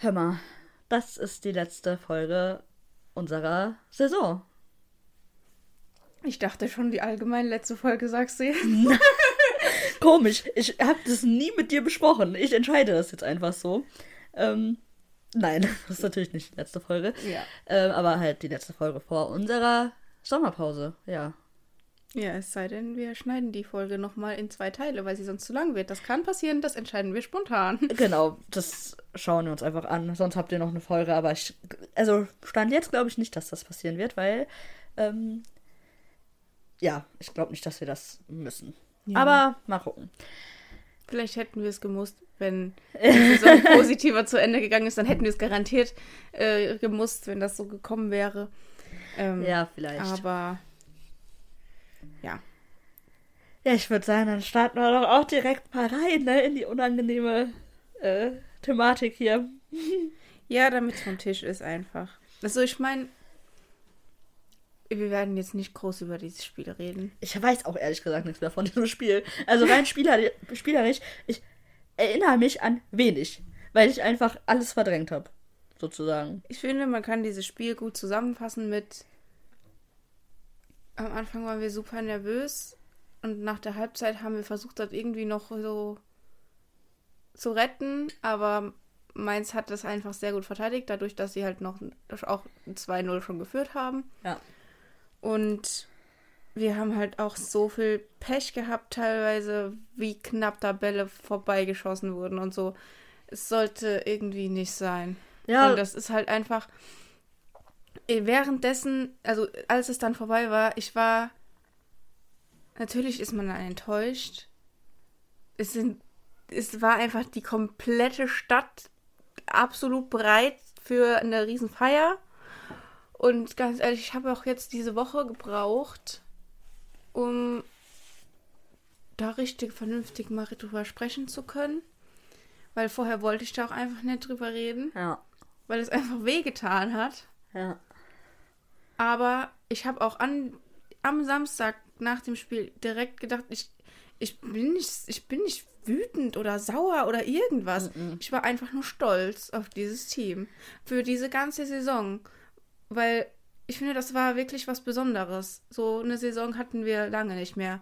Hör mal, das ist die letzte Folge unserer Saison. Ich dachte schon, die allgemein letzte Folge sagst du jetzt. Komisch, ich habe das nie mit dir besprochen. Ich entscheide das jetzt einfach so. Ähm, nein, das ist natürlich nicht die letzte Folge. Ja. Ähm, aber halt die letzte Folge vor unserer Sommerpause, ja. Ja, es sei denn, wir schneiden die Folge nochmal in zwei Teile, weil sie sonst zu lang wird. Das kann passieren, das entscheiden wir spontan. Genau, das schauen wir uns einfach an. Sonst habt ihr noch eine Folge, aber ich. Also, stand jetzt glaube ich nicht, dass das passieren wird, weil. Ähm, ja, ich glaube nicht, dass wir das müssen. Ja. Aber mal gucken. Vielleicht hätten wir es gemusst, wenn die Saison positiver zu Ende gegangen ist, dann hätten wir es garantiert äh, gemusst, wenn das so gekommen wäre. Ähm, Ja, vielleicht. Aber ja. Ja, ich würde sagen, dann starten wir doch auch direkt mal rein, ne, in die unangenehme äh, Thematik hier. Ja, damit es vom Tisch ist einfach. Also ich meine, wir werden jetzt nicht groß über dieses Spiel reden. Ich weiß auch ehrlich gesagt nichts mehr von diesem Spiel. Also rein spieler spielerisch, ich erinnere mich an wenig, weil ich einfach alles verdrängt habe, sozusagen. Ich finde, man kann dieses Spiel gut zusammenfassen mit am Anfang waren wir super nervös und nach der Halbzeit haben wir versucht, das irgendwie noch so zu retten, aber Mainz hat das einfach sehr gut verteidigt, dadurch, dass sie halt noch auch 2-0 schon geführt haben. Ja. Und wir haben halt auch so viel Pech gehabt, teilweise, wie knapp da Bälle vorbeigeschossen wurden und so. Es sollte irgendwie nicht sein. Ja, Und das ist halt einfach. Eh, Währenddessen, also als es dann vorbei war, ich war. Natürlich ist man dann enttäuscht. Es sind. Es war einfach die komplette Stadt absolut bereit für eine Riesenfeier. Und ganz ehrlich, ich habe auch jetzt diese Woche gebraucht, um da richtig vernünftig mal drüber sprechen zu können. Weil vorher wollte ich da auch einfach nicht drüber reden ja, weil es einfach wehgetan hat. ja. Aber ich habe auch an, am Samstag nach dem Spiel direkt gedacht, ich, ich, bin nicht, ich bin nicht wütend oder sauer oder irgendwas. Ich war einfach nur stolz auf dieses Team. Für diese ganze Saison. Weil ich finde, das war wirklich was Besonderes. So eine Saison hatten wir lange nicht mehr.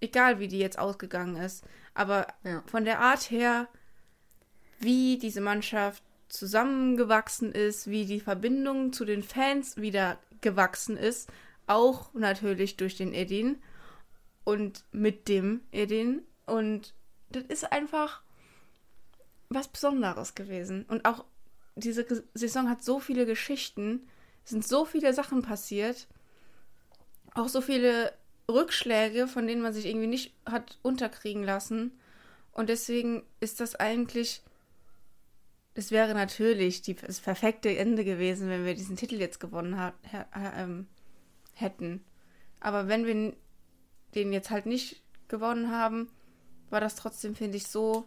Egal, wie die jetzt ausgegangen ist. Aber Ja. von der Art her, wie diese Mannschaft zusammengewachsen ist, wie die Verbindung zu den Fans wieder gewachsen ist, auch natürlich durch den Edin und mit dem Edin. Und das ist einfach was Besonderes gewesen. Und auch diese Saison hat so viele Geschichten, es sind so viele Sachen passiert, auch so viele Rückschläge, von denen man sich irgendwie nicht hat unterkriegen lassen. Und deswegen ist das eigentlich es wäre natürlich die, das perfekte Ende gewesen, wenn wir diesen Titel jetzt gewonnen hä- hä- ähm, hätten. Aber wenn wir den jetzt halt nicht gewonnen haben, war das trotzdem, finde ich, so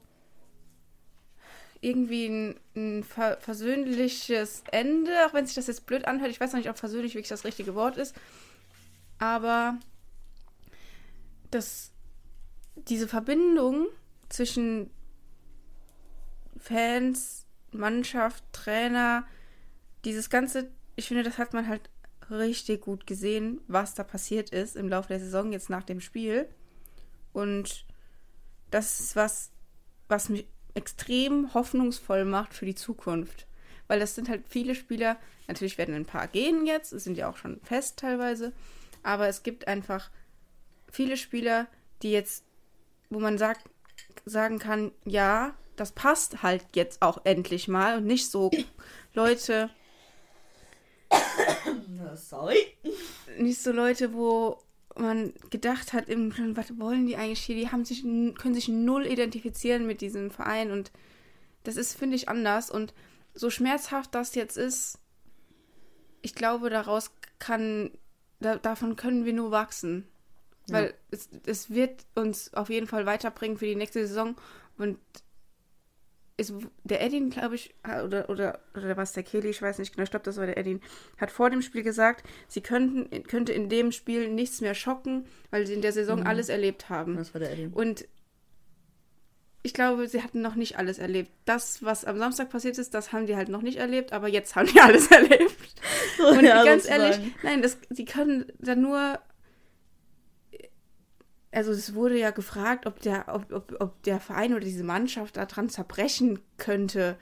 irgendwie ein, ein ver versöhnliches Ende, auch wenn sich das jetzt blöd anhört. Ich weiß noch nicht, ob versöhnlich wirklich das richtige Wort ist. Aber das, diese Verbindung zwischen Fans, Mannschaft, Trainer, dieses ganze, ich finde, das hat man halt richtig gut gesehen, was da passiert ist im Laufe der Saison, jetzt nach dem Spiel. Und das ist was, was mich extrem hoffnungsvoll macht für die Zukunft. Weil das sind halt viele Spieler, natürlich werden ein paar gehen jetzt, es sind ja auch schon fest teilweise, aber es gibt einfach viele Spieler, die jetzt, wo man sagt, sagen kann, ja, das passt halt jetzt auch endlich mal und nicht so Leute, Sorry. nicht so Leute, wo man gedacht hat, was wollen die eigentlich hier? Die haben sich, können sich null identifizieren mit diesem Verein und das ist, finde ich, anders. Und so schmerzhaft das jetzt ist, ich glaube, daraus kann, da, davon können wir nur wachsen. Weil Ja. es, es wird uns auf jeden Fall weiterbringen für die nächste Saison. Und ist, der Edin, glaube ich, oder, oder, oder was der Kelly, ich weiß nicht genau, ich glaube, das war der Edin, hat vor dem Spiel gesagt, sie könnten, könnte in dem Spiel nichts mehr schocken, weil sie in der Saison Mhm. alles erlebt haben. Das war der Eddie. Und ich glaube, sie hatten noch nicht alles erlebt. Das, was am Samstag passiert ist, das haben die halt noch nicht erlebt, aber jetzt haben die alles erlebt. Und Ja, ganz sozusagen. ehrlich, nein, das, die können dann nur. Also es wurde ja gefragt, ob der, ob, ob, ob der Verein oder diese Mannschaft daran zerbrechen könnte.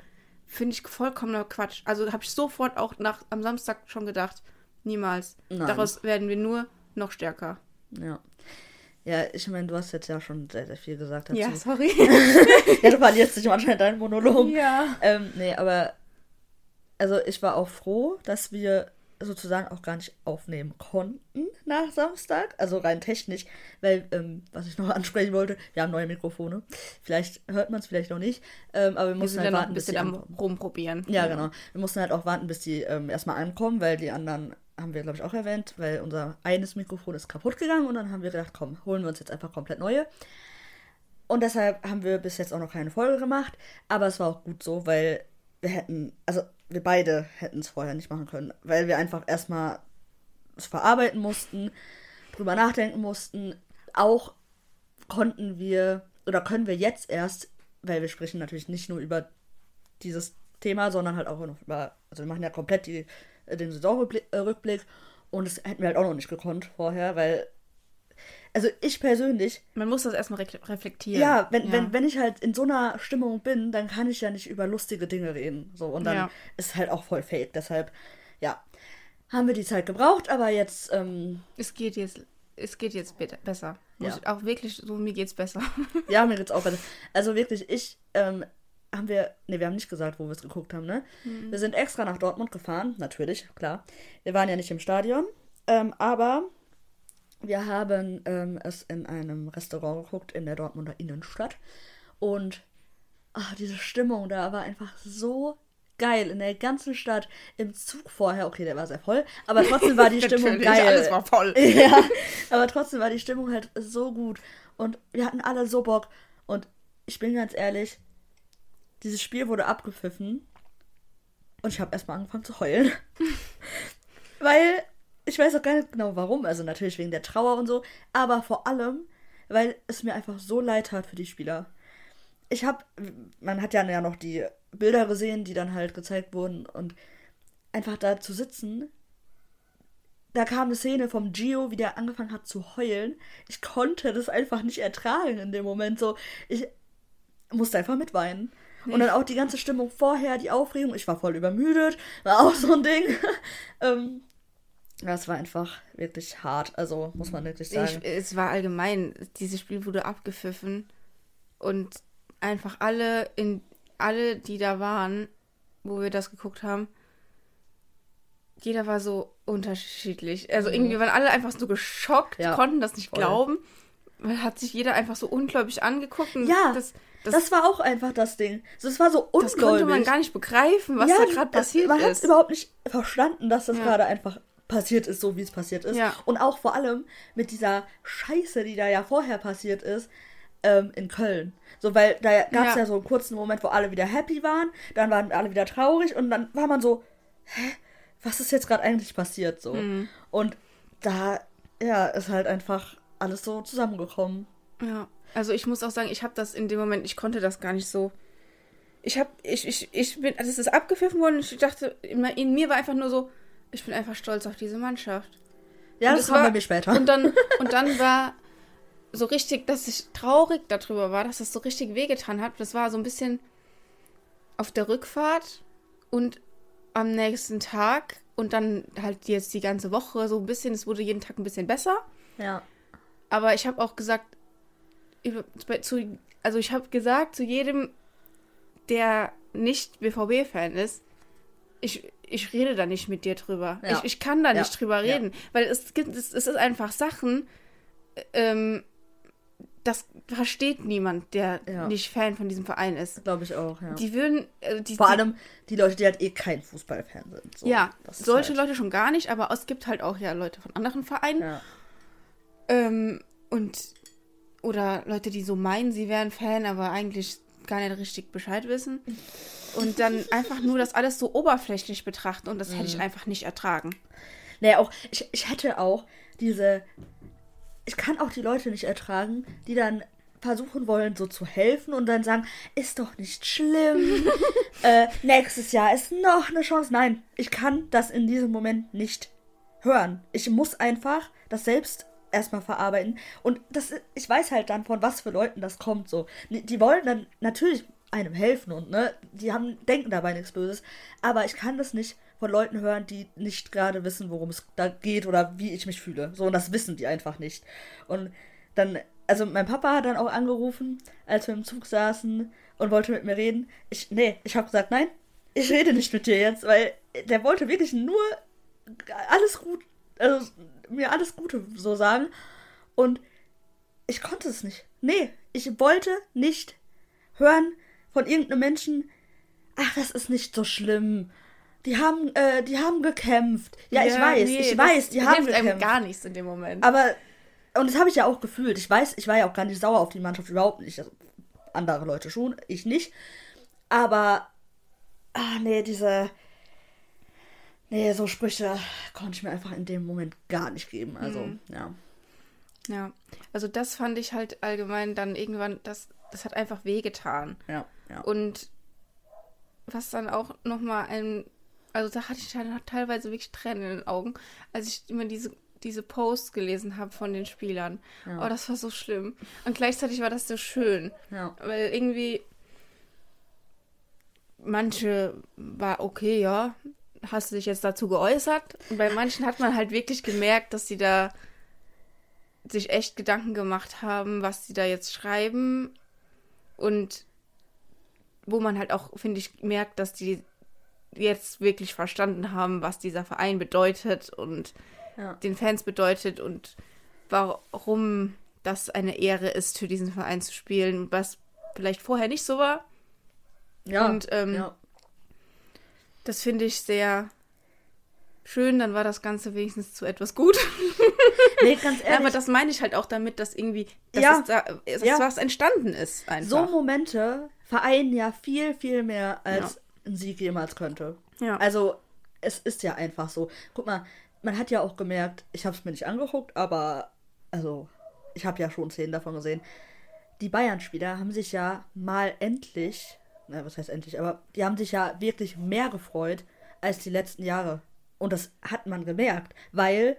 Finde ich vollkommener Quatsch. Also habe ich sofort auch nach am Samstag schon gedacht, niemals. Nein. Daraus werden wir nur noch stärker. Ja. Ja, ich meine, du hast jetzt ja schon sehr, sehr viel gesagt dazu. Ja, sorry. ja du verlierst dich anscheinend deinen Monolog. ja. Ähm, nee, aber also ich war auch froh, dass wir sozusagen auch gar nicht aufnehmen konnten nach Samstag. Also rein technisch, weil, ähm, was ich noch ansprechen wollte, wir haben neue Mikrofone. Vielleicht hört man es vielleicht noch nicht. Ähm, aber wir Wir mussten sind halt warten, ein bis die bisschen am rumprobieren. Ja, genau. Wir mussten halt auch warten, bis die ähm, erstmal ankommen, weil die anderen haben wir, glaube ich, auch erwähnt, weil unser eines Mikrofon ist kaputt gegangen und dann haben wir gedacht, komm, holen wir uns jetzt einfach komplett neue. Und deshalb haben wir bis jetzt auch noch keine Folge gemacht, aber es war auch gut so, weil wir hätten, also wir beide hätten es vorher nicht machen können, weil wir einfach erstmal es verarbeiten mussten, drüber nachdenken mussten. Auch konnten wir oder können wir jetzt erst, weil wir sprechen natürlich nicht nur über dieses Thema, sondern halt auch noch über, also wir machen ja komplett die, äh, den Saisonrückblick äh, und das hätten wir halt auch noch nicht gekonnt vorher, weil, also ich persönlich, Man muss das erstmal re reflektieren. ja, wenn, Wenn, wenn ich halt in so einer Stimmung bin, dann kann ich ja nicht über lustige Dinge reden, so, und dann Ja. ist halt auch voll fake, deshalb, ja, haben wir die Zeit gebraucht, aber jetzt, ähm, Es geht jetzt, es geht jetzt be- besser. Ja. ich auch wirklich so, mir geht's besser. Ja, mir geht's auch besser. Also wirklich, ich, ähm, haben wir, ne, wir haben nicht gesagt, wo wir es geguckt haben, ne? Wir sind extra nach Dortmund gefahren, natürlich, klar. Wir waren ja nicht im Stadion, ähm, aber wir haben ähm, es in einem Restaurant geguckt in der Dortmunder Innenstadt. Und ach, diese Stimmung da war einfach so geil in der ganzen Stadt. Im Zug vorher, okay, der war sehr voll, aber trotzdem war die Stimmung geil. Alles war voll. Ja, aber trotzdem war die Stimmung halt so gut. Und wir hatten alle so Bock. Und ich bin ganz ehrlich, dieses Spiel wurde abgepfiffen. Und ich habe erstmal angefangen zu heulen. weil ich weiß auch gar nicht genau warum. Also natürlich wegen der Trauer und so. Aber vor allem, weil es mir einfach so leid tat für die Spieler. Ich habe, man hat ja ja noch die Bilder gesehen, die dann halt gezeigt wurden. Und einfach da zu sitzen da kam eine Szene vom Gio, wie der angefangen hat zu heulen. Ich konnte das einfach nicht ertragen in dem Moment. So, ich musste einfach mitweinen. Und dann auch die ganze Stimmung vorher, die Aufregung. Ich war voll übermüdet, war auch so ein Ding. ähm, das war einfach wirklich hart. Also muss man wirklich sagen. Ich, es war allgemein, dieses Spiel wurde abgepfiffen und einfach alle in alle, die da waren, wo wir das geguckt haben, jeder war so unterschiedlich. Also irgendwie waren alle einfach so geschockt, Ja, konnten das nicht voll. glauben. Man hat sich jeder einfach so ungläubig angeguckt. Ja, das, das, das, war auch einfach das Ding. So, Das war so ungläubig. das konnte man gar nicht begreifen, was da gerade passiert man hat ist. überhaupt nicht verstanden, dass das Ja. gerade einfach passiert ist, so wie es passiert ist. Ja. Und auch vor allem mit dieser Scheiße, die da ja vorher passiert ist, ähm, in Köln. So, weil da gab es ja. Ja. so einen kurzen Moment, wo alle wieder happy waren, dann waren alle wieder traurig und dann war man so, hä, was ist jetzt gerade eigentlich passiert so? Mhm. Und da, ja, ist halt einfach alles so zusammengekommen. Ja, also ich muss auch sagen, ich habe das in dem Moment, ich konnte das gar nicht so. Ich habe, ich, ich, ich bin, also es ist abgepfiffen worden und ich dachte, in, in mir war einfach nur so, ich bin einfach stolz auf diese Mannschaft. Ja, Und das war- bei mir später. Und dann, und dann war so richtig, dass ich traurig darüber war, dass das so richtig wehgetan hat. Das war so ein bisschen auf der Rückfahrt und am nächsten Tag und dann halt jetzt die ganze Woche so ein bisschen, es wurde jeden Tag ein bisschen besser. ja. Aber ich habe auch gesagt, zu, also ich habe gesagt zu jedem, der nicht BVB-Fan ist, ich, ich rede da nicht mit dir drüber. Ja. Ich, ich kann da Ja. nicht drüber reden. Weil es gibt, es, es ist einfach Sachen, ähm, das versteht niemand, der Ja. nicht Fan von diesem Verein ist. Glaube ich auch, ja. Die würden, äh, die, Vor allem die Leute, die halt eh kein Fußballfan sind. So, ja, solche halt, Leute schon gar nicht, aber es gibt halt auch ja Leute von anderen Vereinen. Ja. Ähm, und oder Leute, die so meinen, sie wären Fan, aber eigentlich gar nicht richtig Bescheid wissen. Und dann einfach nur das alles so oberflächlich betrachten und das hätte ich einfach nicht ertragen. Naja, auch, ich, ich hätte auch diese. Ich kann auch die Leute nicht ertragen, die dann versuchen wollen, so zu helfen und dann sagen, ist doch nicht schlimm. äh, nächstes Jahr ist noch eine Chance. Nein, ich kann das in diesem Moment nicht hören. Ich muss einfach das selbst erstmal verarbeiten. Und das, ich weiß halt dann, von was für Leuten das kommt. So. Die wollen dann natürlich einem helfen und ne, die haben, denken dabei nichts Böses. Aber ich kann das nicht von Leuten hören, die nicht gerade wissen, worum es da geht oder wie ich mich fühle. So, und das wissen die einfach nicht. Und dann, also mein Papa hat dann auch angerufen, als wir im Zug saßen und wollte mit mir reden. Ich, nee, ich habe gesagt, nein, ich rede nicht mit dir jetzt, weil der wollte wirklich nur alles gut, also mir alles Gute so sagen. Und ich konnte es nicht. Nee, ich wollte nicht hören, von irgendeinem Menschen, ach, das ist nicht so schlimm. Die haben, äh, die haben gekämpft. Ja, ja ich weiß, nee, ich weiß, die haben gekämpft. Einem gar nichts in dem Moment. Aber, und das habe ich ja auch gefühlt. Ich weiß, ich war ja auch gar nicht sauer auf die Mannschaft, überhaupt nicht. Also, andere Leute schon, ich nicht. Aber, ah, nee, diese, nee, so Sprüche konnte ich mir einfach in dem Moment gar nicht geben. Also, mhm. ja. Ja, also das fand ich halt allgemein dann irgendwann, das, das hat einfach wehgetan. Ja. Ja. Und was dann auch nochmal ein, also da hatte ich dann teilweise wirklich Tränen in den Augen, als ich immer diese, diese Posts gelesen habe von den Spielern. Ja. Oh, das war so schlimm. Und gleichzeitig war das so schön. Ja. Weil irgendwie manche war okay, ja, hast du dich jetzt dazu geäußert? Und bei manchen hat man halt wirklich gemerkt, dass sie da sich echt Gedanken gemacht haben, was sie da jetzt schreiben. Und wo man halt auch, finde ich, merkt, dass die jetzt wirklich verstanden haben, was dieser Verein bedeutet und ja. den Fans bedeutet und warum das eine Ehre ist, für diesen Verein zu spielen, was vielleicht vorher nicht so war. Ja. Und ähm, ja. Das finde ich sehr schön, dann war das Ganze wenigstens zu etwas gut. nee, ganz ehrlich. aber das meine ich halt auch damit, dass irgendwie, dass ja. es da, dass ja. was entstanden ist. Einfach. So Momente vereinen ja viel, viel mehr, als ja. ein Sieg jemals könnte. Ja. Also, es ist ja einfach so. Guck mal, man hat ja auch gemerkt, ich habe es mir nicht angeguckt, aber also, ich habe ja schon Szenen davon gesehen. Die Bayern-Spieler haben sich ja mal endlich, na, was heißt endlich, aber die haben sich ja wirklich mehr gefreut als die letzten Jahre. Und das hat man gemerkt, weil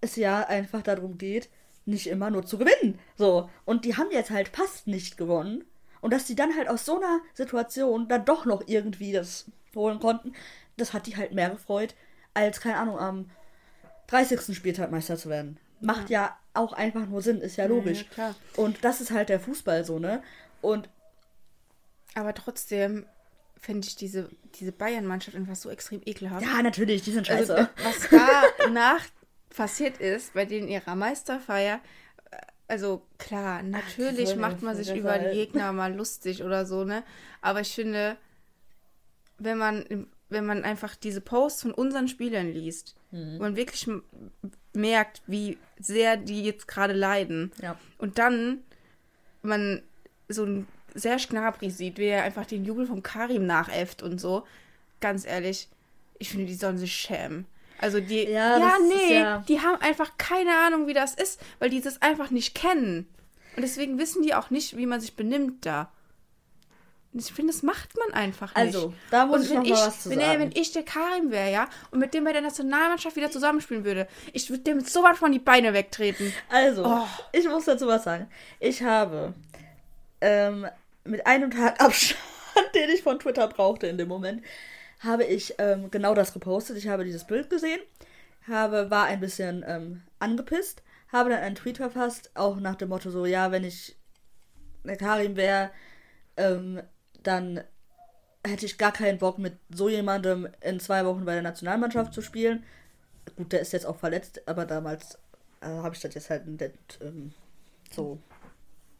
es ja einfach darum geht, nicht immer nur zu gewinnen. So. Und die haben jetzt halt fast nicht gewonnen. Und dass die dann halt aus so einer Situation dann doch noch irgendwie das holen konnten, das hat die halt mehr gefreut, als, keine Ahnung, am 30. Spieltag Meister zu werden. Macht ja, ja auch einfach nur Sinn, ist ja logisch. Ja, und das ist halt der Fußball so, ne? Und. Aber trotzdem finde ich diese, diese Bayern-Mannschaft einfach so extrem ekelhaft. Ja, natürlich, die sind scheiße. Also, was da nach passiert ist bei denen ihrer Meisterfeier, also klar, natürlich Ach, macht man sich über die Gegner mal lustig oder so, ne? Aber ich finde, wenn man, wenn man einfach diese Posts von unseren Spielern liest, mhm. man wirklich merkt, wie sehr die jetzt gerade leiden. Ja. Und dann man so ein Serge Gnabry sieht, wie er einfach den Jubel von Karim nachäfft und so. Ganz ehrlich, ich finde, die sollen sich schämen. Also die, ja, ja nee, ja... die haben einfach keine Ahnung, wie das ist, weil die das einfach nicht kennen. Und deswegen wissen die auch nicht, wie man sich benimmt da. Und ich finde, das macht man einfach nicht. Also, da muss und ich noch ich, mal was zu wenn, sagen. Wenn ich der Karim wäre, ja, und mit dem bei der Nationalmannschaft wieder zusammenspielen würde, ich würde dem so weit von die Beine wegtreten. Also, oh. ich muss dazu was sagen. Ich habe ähm, mit einem Tag Abstand, den ich von Twitter brauchte in dem Moment, habe ich ähm, genau das gepostet. Ich habe dieses Bild gesehen, habe, war ein bisschen ähm, angepisst, habe dann einen Tweet verfasst, auch nach dem Motto so, ja, wenn ich der Karim wäre, ähm, dann hätte ich gar keinen Bock, mit so jemandem in zwei Wochen bei der Nationalmannschaft zu spielen. Gut, der ist jetzt auch verletzt, aber damals äh, habe ich das jetzt halt nicht, ähm, so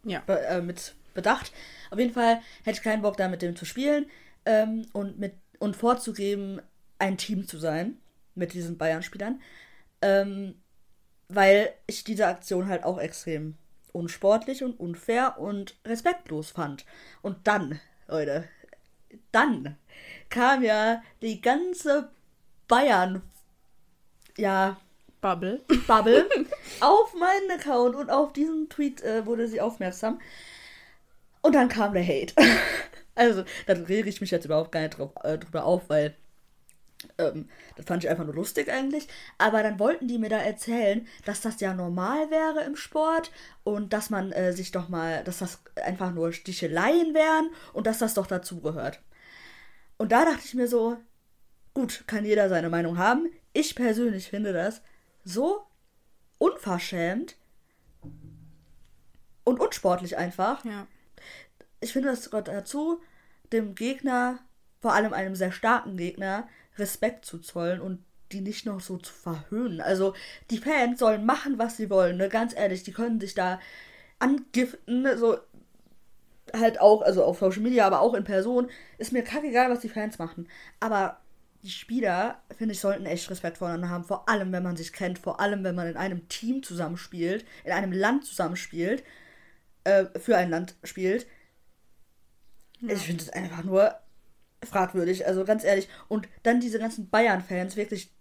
ja. be äh, mit bedacht. Auf jeden Fall hätte ich keinen Bock, da mit dem zu spielen ähm, und mit und vorzugeben, ein Team zu sein mit diesen Bayern-Spielern. Ähm, weil ich diese Aktion halt auch extrem unsportlich und unfair und respektlos fand. Und dann, Leute, dann kam ja die ganze Bayern, ja, Bubble. Bubble auf meinen Account und auf diesen Tweet äh, wurde sie aufmerksam. Und dann kam der Hate. also, da rege ich mich jetzt überhaupt gar nicht drauf, äh, drüber auf, weil ähm, das fand ich einfach nur lustig eigentlich. Aber dann wollten die mir da erzählen, dass das ja normal wäre im Sport und dass man äh, sich doch mal, dass das einfach nur Sticheleien wären und dass das doch dazugehört. Und da dachte ich mir so, gut, kann jeder seine Meinung haben. Ich persönlich finde das so unverschämt und unsportlich einfach. Ja. Ich finde das gehört dazu, dem Gegner, vor allem einem sehr starken Gegner, Respekt zu zollen und die nicht noch so zu verhöhnen. Also die Fans sollen machen, was sie wollen, ne? Ganz ehrlich, die können sich da angiften, so halt auch, also auf Social Media, aber auch in Person. Ist mir kackegal, was die Fans machen. Aber die Spieler, finde ich, sollten echt Respekt voneinander haben. Vor allem, wenn man sich kennt, vor allem, wenn man in einem Team zusammenspielt, in einem Land zusammenspielt, äh, für ein Land spielt. Ja. Ich finde es einfach nur fragwürdig, also ganz ehrlich. Und dann diese ganzen Bayern-Fans, wirklich.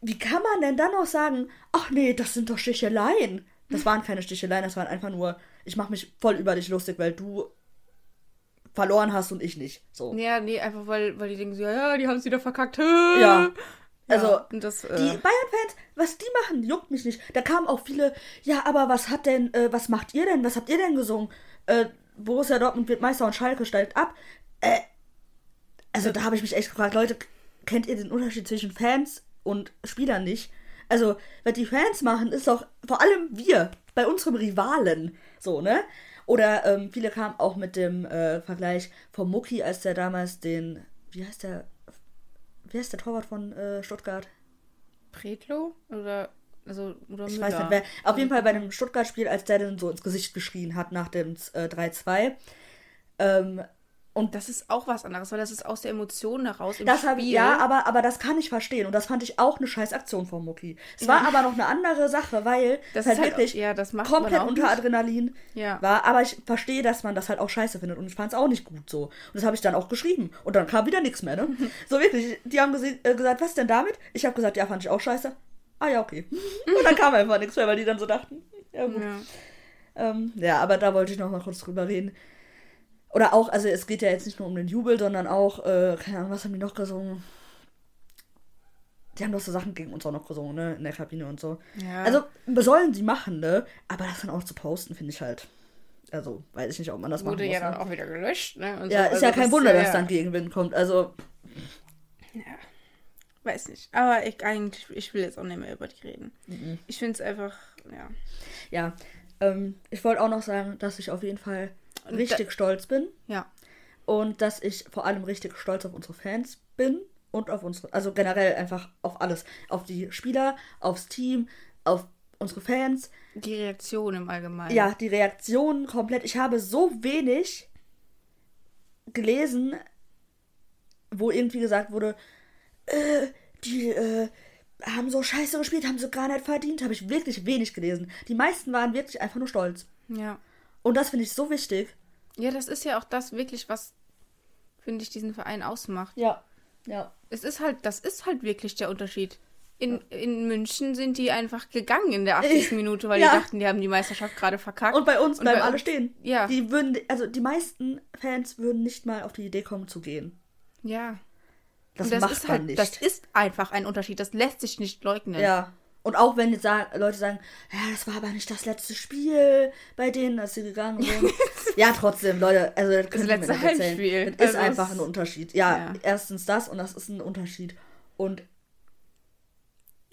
Wie kann man denn dann noch sagen, ach nee, das sind doch Sticheleien? Das waren keine Sticheleien, das waren einfach nur, ich mache mich voll über dich lustig, weil du verloren hast und ich nicht. So. Ja, nee, einfach weil, weil die denken so, ja, die haben es wieder verkackt. Ja. Also, Ja, und das, Die äh, Bayern-Fans, was die machen, juckt mich nicht. Da kamen auch viele, ja, aber was hat denn, äh, was macht ihr denn? Was habt ihr denn gesungen? Äh, Borussia Dortmund wird Meister und Schalke steigt ab. Äh, also da habe ich mich echt gefragt, Leute, kennt ihr den Unterschied zwischen Fans und Spielern nicht? Also, was die Fans machen, ist doch vor allem wir, bei unserem Rivalen. So, ne? Oder ähm, viele kamen auch mit dem äh, Vergleich vom Mucki, als der damals den, wie heißt der, wie heißt der Torwart von äh, Stuttgart? Pretlo? Oder, also, oder Ich Müller? weiß nicht wer. Auf jeden Fall bei dem Stuttgart-Spiel, als der dann so ins Gesicht geschrien hat nach dem äh, 3-2. Ähm, und Das ist auch was anderes, weil das ist aus der Emotion heraus im das Spiel. ja, aber, aber das kann ich verstehen. Und das fand ich auch eine scheiß Aktion von Mucki. Es war aber noch eine andere Sache, weil Das halt halt- wirklich ja, das komplett unter. Adrenalin Ja. war. Aber ich verstehe, dass man das halt auch scheiße findet. Und ich fand es auch nicht gut so. Und das habe ich dann auch geschrieben. Und dann kam wieder nichts mehr, ne? so wirklich. Die haben äh, gesagt, was denn damit? Ich habe gesagt, ja, fand ich auch scheiße. Ah ja, okay. Und dann kam einfach nichts mehr, weil die dann so dachten, ja gut. Ja. Ähm, ja, aber da wollte ich noch mal kurz drüber reden. Oder auch, also es geht ja jetzt nicht nur um den Jubel, sondern auch, äh, keine Ahnung, was haben die noch gesungen? Die haben doch so Sachen gegen uns auch noch gesungen, ne? In der Kabine und so. Ja. Also, sollen sie machen, ne? Aber das dann auch zu posten, finde ich halt. Also, weiß ich nicht, ob man das wurde machen muss. ja dann ne? auch wieder gelöscht, ne? Und Ja, so. ist ja Also kein Wunder, ja, dass dann Gegenwind kommt. Also, Weiß nicht. Aber ich eigentlich, ich will jetzt auch nicht mehr über die reden. Mhm. Ich finde es einfach, ja. ja. Ähm, ich wollte auch noch sagen, dass ich auf jeden Fall richtig stolz bin. Ja. Und dass ich vor allem richtig stolz auf unsere Fans bin und auf unsere, also generell einfach auf alles. Auf die Spieler, aufs Team, auf unsere Fans. Die Reaktion im Allgemeinen. Ja, die Reaktionen komplett. Ich habe so wenig gelesen, wo irgendwie gesagt wurde, äh, die äh, haben so scheiße gespielt, haben sie gar nicht verdient. Habe ich wirklich wenig gelesen. Die meisten waren wirklich einfach nur stolz. Ja. Und das finde ich so wichtig. Ja, das ist ja auch das wirklich, was, finde ich, diesen Verein ausmacht. Ja, ja. Es ist halt, das ist halt wirklich der Unterschied. In, in München sind die einfach gegangen in der 80. Minute, weil Ja. die dachten, die haben die Meisterschaft gerade verkackt. Und bei uns bleiben bei alle uns- stehen. ja. Die würden, also die meisten Fans würden nicht mal auf die Idee kommen zu gehen. ja. Das, das macht ist man halt, nicht. das ist einfach ein Unterschied. Das lässt sich nicht leugnen. ja. Und auch wenn jetzt Leute sagen, ja, das war aber nicht das letzte Spiel bei denen, als sie gegangen sind. ja, trotzdem, Leute, also das, mir letzte. Heimspiel. Das ist Also einfach ein Unterschied. Ja, Ja. erstens das und das ist ein Unterschied. Und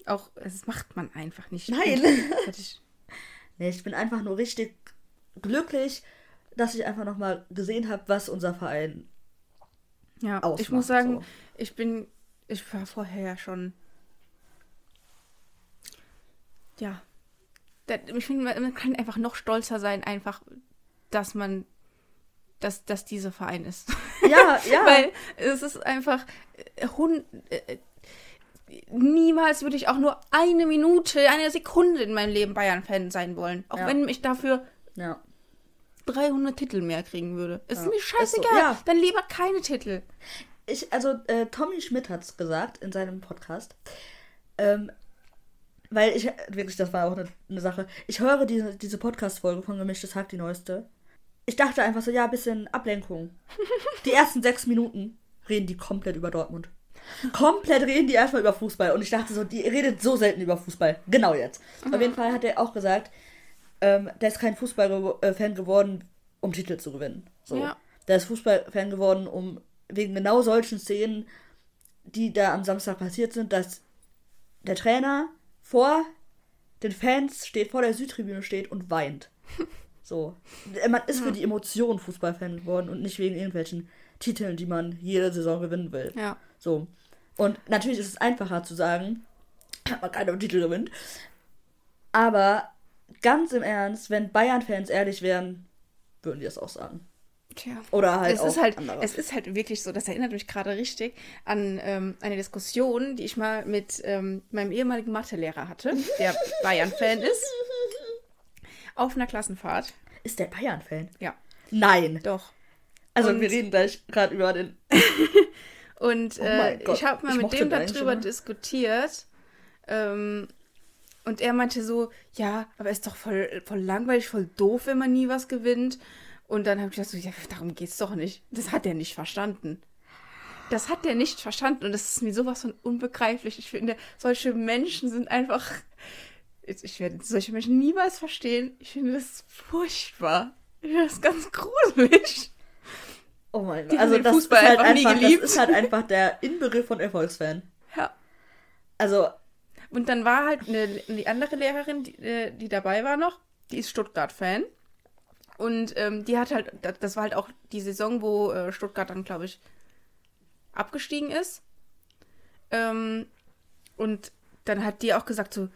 Auch, das macht man einfach nicht. Nein. Ich- nee, ich bin einfach nur richtig glücklich, dass ich einfach nochmal gesehen habe, was unser Verein Ja, ausmacht. ich muss sagen, so. Ich bin, ich war vorher ja schon, ja, ich finde, man kann einfach noch stolzer sein, einfach, dass man, dass, dass dieser Verein ist. Ja, ja. Weil es ist einfach, äh, hun, äh, niemals würde ich auch nur eine Minute, eine Sekunde in meinem Leben Bayern-Fan sein wollen. Auch Ja. wenn ich dafür ja. 300 Titel mehr kriegen würde. Ist Ja, mir ist so, scheißegal. ja. Dann lieber keine Titel. Ich, also, äh, Tommy Schmidt hat es gesagt in seinem Podcast. Ähm, weil ich, wirklich, das war auch eine, eine Sache. Ich höre diese, diese Podcast-Folge von Gemischtes Hack, die neueste. Ich dachte einfach so, ja, ein bisschen Ablenkung. Die ersten sechs Minuten reden die komplett über Dortmund. Komplett reden die erstmal über Fußball. Und ich dachte so, die redet so selten über Fußball. Genau jetzt. Mhm. Auf jeden Fall hat er auch gesagt, ähm, der ist kein Fußballfan geworden, um Titel zu gewinnen. So. Ja. Der ist Fußballfan geworden, um wegen genau solchen Szenen, die da am Samstag passiert sind, dass der Trainer vor den Fans steht, vor der Südtribüne steht und weint. So. Man ist für die Emotion Fußballfan geworden und nicht wegen irgendwelchen Titeln, die man jede Saison gewinnen will. Ja. So. Und natürlich ist es einfacher zu sagen, man keinen Titel gewinnt. Aber ganz im Ernst, wenn Bayern-Fans ehrlich wären, würden die das auch sagen. Tja. Oder halt es ist halt, Es ist halt wirklich so, das erinnert mich gerade richtig an ähm, eine Diskussion, die ich mal mit ähm, meinem ehemaligen Mathelehrer hatte, der Bayern-Fan ist. Auf einer Klassenfahrt. Ist der Bayern-Fan? Ja. Nein. Doch. Also und, wir reden gleich gerade über den. und oh äh, ich habe mal ich mit dem darüber diskutiert. Ähm, und er meinte so, ja, aber ist doch voll, voll langweilig, voll doof, wenn man nie was gewinnt. Und dann habe ich gesagt, so, ja, darum geht's doch nicht. Das hat er nicht verstanden. Das hat er nicht verstanden und das ist mir sowas von unbegreiflich. Ich finde, solche Menschen sind einfach. Ich werde solche Menschen niemals verstehen. Ich finde das furchtbar. Ich finde das ganz gruselig. Oh mein Gott. Also das ist, halt einfach, das ist halt einfach der Inbegriff von Erfolgsfan. Ja. Also. Und dann war halt eine, die andere Lehrerin, die, äh, die dabei war noch, die ist Stuttgart-Fan. Und ähm, die hat halt, das war halt auch die Saison, wo äh, Stuttgart dann, glaube ich, abgestiegen ist. Ähm, und dann hat die auch gesagt so,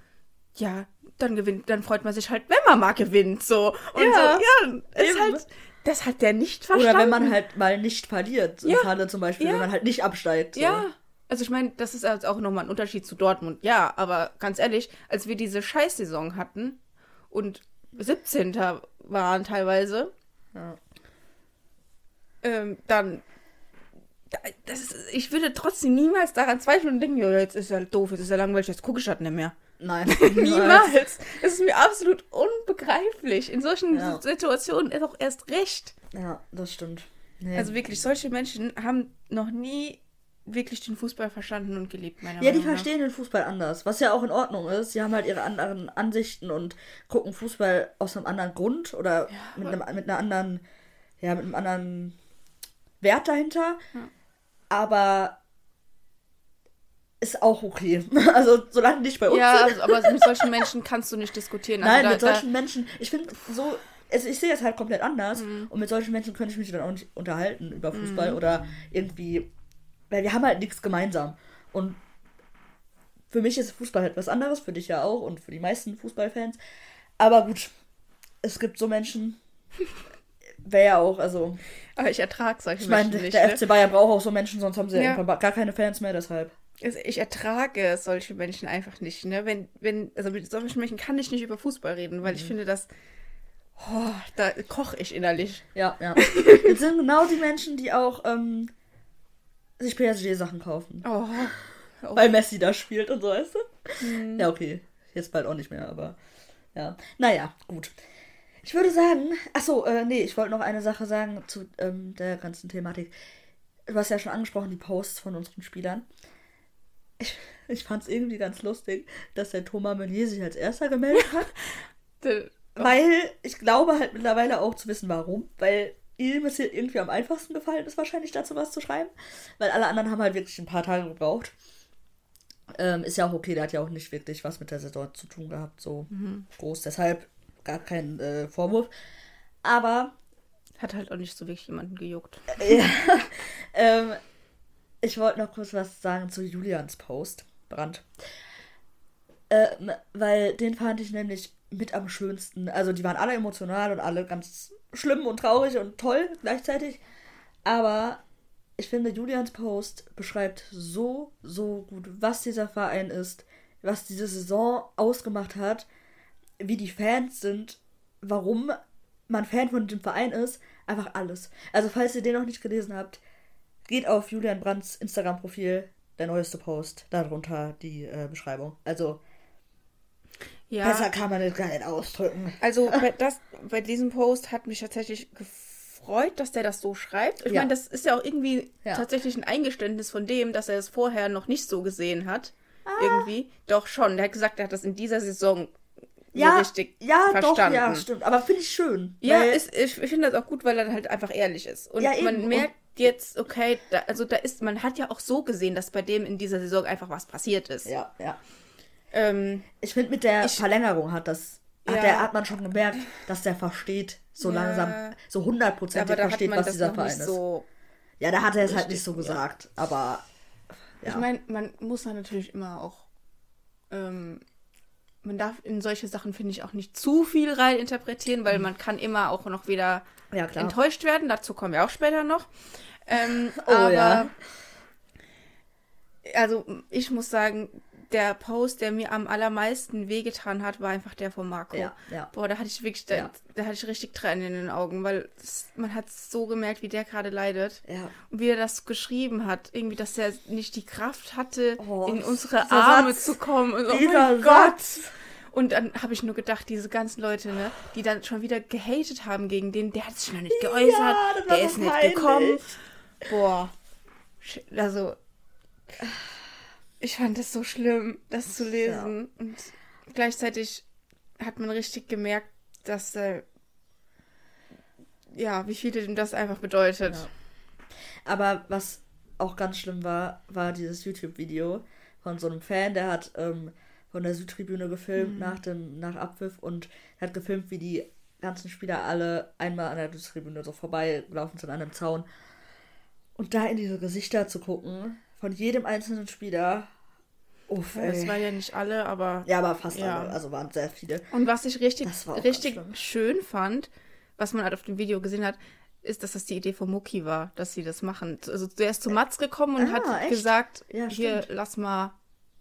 ja, dann gewinnt, dann freut man sich halt, wenn man mal gewinnt, so. Und ja, so, ja, ist halt, das hat der nicht verstanden. Oder wenn man halt mal nicht verliert. Ja. Falle zum Beispiel, ja. wenn man halt nicht absteigt. So. Ja. Also ich meine, das ist jetzt auch nochmal ein Unterschied zu Dortmund. Ja, aber ganz ehrlich, als wir diese Scheißsaison hatten und 17. waren teilweise, ja. ähm, dann ist, ich würde trotzdem niemals daran zweifeln und denken, ja, jetzt ist er doof, jetzt ist er langweilig, jetzt gucke ich das nicht mehr. Nein. Niemals. Es ist mir absolut unbegreiflich. In solchen ja. Situationen ist auch erst recht. Ja, das stimmt. Nee. Also wirklich, solche Menschen haben noch nie wirklich den Fußball verstanden und gelebt, meiner Ja, die verstehen den Fußball anders, was ja auch in Ordnung ist. Sie haben halt ihre anderen Ansichten und gucken Fußball aus einem anderen Grund oder ja, mit, einem, mit einer anderen, ja, mit einem anderen Wert dahinter. Ja. Aber ist auch okay. Also solange nicht bei uns. Ja, also, aber mit solchen Menschen kannst du nicht diskutieren. Also Nein, da, mit solchen Menschen, ich finde so, also ich sehe das halt komplett anders mhm. und mit solchen Menschen könnte ich mich dann auch nicht unterhalten über Fußball mhm. oder irgendwie, weil wir haben halt nichts gemeinsam. Und für mich ist Fußball halt was anderes, für dich ja auch und für die meisten Fußballfans. Aber gut, es gibt so Menschen, wäre ja auch, also. Aber ich ertrage solche ich mein, Menschen nicht. Der ne? FC Bayern braucht auch so Menschen, sonst haben sie ja. gar keine Fans mehr, deshalb. Also ich ertrage solche Menschen einfach nicht, ne? Wenn, wenn, also mit solchen Menschen kann ich nicht über Fußball reden, weil mhm. ich finde, dass. Oh, da koche ich innerlich. Ja, ja. Das sind genau die Menschen, die auch ähm, sich PSG-Sachen kaufen. Oh. oh. Weil Messi da spielt und so, weißt du? Mhm. Ja, okay. Jetzt bald auch nicht mehr, aber ja. Naja, gut. Ich würde sagen, achso, äh, nee, ich wollte noch eine Sache sagen zu ähm, der ganzen Thematik. Du hast ja schon angesprochen, die Posts von unseren Spielern ich, ich fand es irgendwie ganz lustig, dass der Thomas Meunier sich als erster gemeldet hat. weil ich glaube halt mittlerweile auch zu wissen, warum. Weil ihm ist hier irgendwie am einfachsten gefallen ist, wahrscheinlich dazu was zu schreiben. Weil alle anderen haben halt wirklich ein paar Tage gebraucht. Ähm, ist ja auch okay, der hat ja auch nicht wirklich was mit der Saison zu tun gehabt, so mhm. groß. Deshalb gar kein äh, Vorwurf. Aber. Hat halt auch nicht so wirklich jemanden gejuckt. Ja. ähm, ich wollte noch kurz was sagen zu Julians Post. Brand. Ähm, weil den fand ich nämlich mit am schönsten. Also die waren alle emotional und alle ganz schlimm und traurig und toll gleichzeitig. Aber ich finde, Julians Post beschreibt so, so gut, was dieser Verein ist, was diese Saison ausgemacht hat, wie die Fans sind, warum man Fan von dem Verein ist. Einfach alles. Also falls ihr den noch nicht gelesen habt, geht auf Julian Brands Instagram-Profil, der neueste Post, darunter die äh, Beschreibung. Also, Ja. Besser kann man das gar nicht ausdrücken. Also bei, das, bei diesem Post hat mich tatsächlich gefreut, dass der das so schreibt. Ich Ja. meine, das ist ja auch irgendwie Ja. tatsächlich ein Eingeständnis von dem, dass er es vorher noch nicht so gesehen hat. Ah. Irgendwie. Doch schon. Der hat gesagt, er hat das in dieser Saison so Ja, richtig ja, doch, verstanden. ja, stimmt. Aber finde ich schön. Ja, ist, ich, ich finde das auch gut, weil er halt einfach ehrlich ist. Und Ja, man merkt jetzt, okay, da, also da ist, man hat ja auch so gesehen, dass bei dem in dieser Saison einfach was passiert ist. ja, ja. Ähm, Ich finde, mit der Ich- Verlängerung hat das. Hat, Ja. der, hat man schon gemerkt, dass der versteht, so Ja. langsam, so hundertprozentig aber da versteht, was dieser Verein ist. so Ja, da hat er es halt nicht so ja. gesagt. Aber ja. Ich meine, man muss dann natürlich immer auch. Ähm, man darf in solche Sachen, finde ich, auch nicht zu viel rein interpretieren, weil man kann immer auch noch wieder enttäuscht werden. Dazu kommen wir auch später noch. Ähm, Oh, aber, ja. Also, ich muss sagen, der Post, der mir am allermeisten wehgetan hat, war einfach der von Marco. Ja, ja. Boah, da hatte ich wirklich, da, Ja. da hatte ich richtig Tränen in den Augen, weil das, man hat so gemerkt, wie der gerade leidet. Ja. Und wie er das geschrieben hat, irgendwie, dass er nicht die Kraft hatte, Oh, in unsere Arme Satz. zu kommen. Und, oh mein Gott! Und dann habe ich nur gedacht, diese ganzen Leute, ne, die dann schon wieder gehatet haben gegen den, der hat sich noch nicht geäußert, war der ist nicht gekommen. Boah. Also, ich fand das so schlimm, das zu lesen. Und gleichzeitig hat man richtig gemerkt, dass, äh, ja, wie viel dem das einfach bedeutet. Ja. Aber was auch ganz schlimm war, war dieses YouTube-Video von so einem Fan, der hat ähm, von der Südtribüne gefilmt nach dem nach Abpfiff und hat gefilmt, wie die ganzen Spieler alle einmal an der Südtribüne so vorbeigelaufen sind an einem Zaun. Und da in diese Gesichter zu gucken, von jedem einzelnen Spieler. Uff, Das waren ja nicht alle, aber. Ja, aber fast Ja. alle, also waren sehr viele. Und was ich richtig, Das richtig schön fand, was man halt auf dem Video gesehen hat, ist, dass das die Idee von Mucki war, dass sie das machen. Also der ist zu Mats gekommen und Ah, hat echt? gesagt, Ja, hier, stimmt. lass mal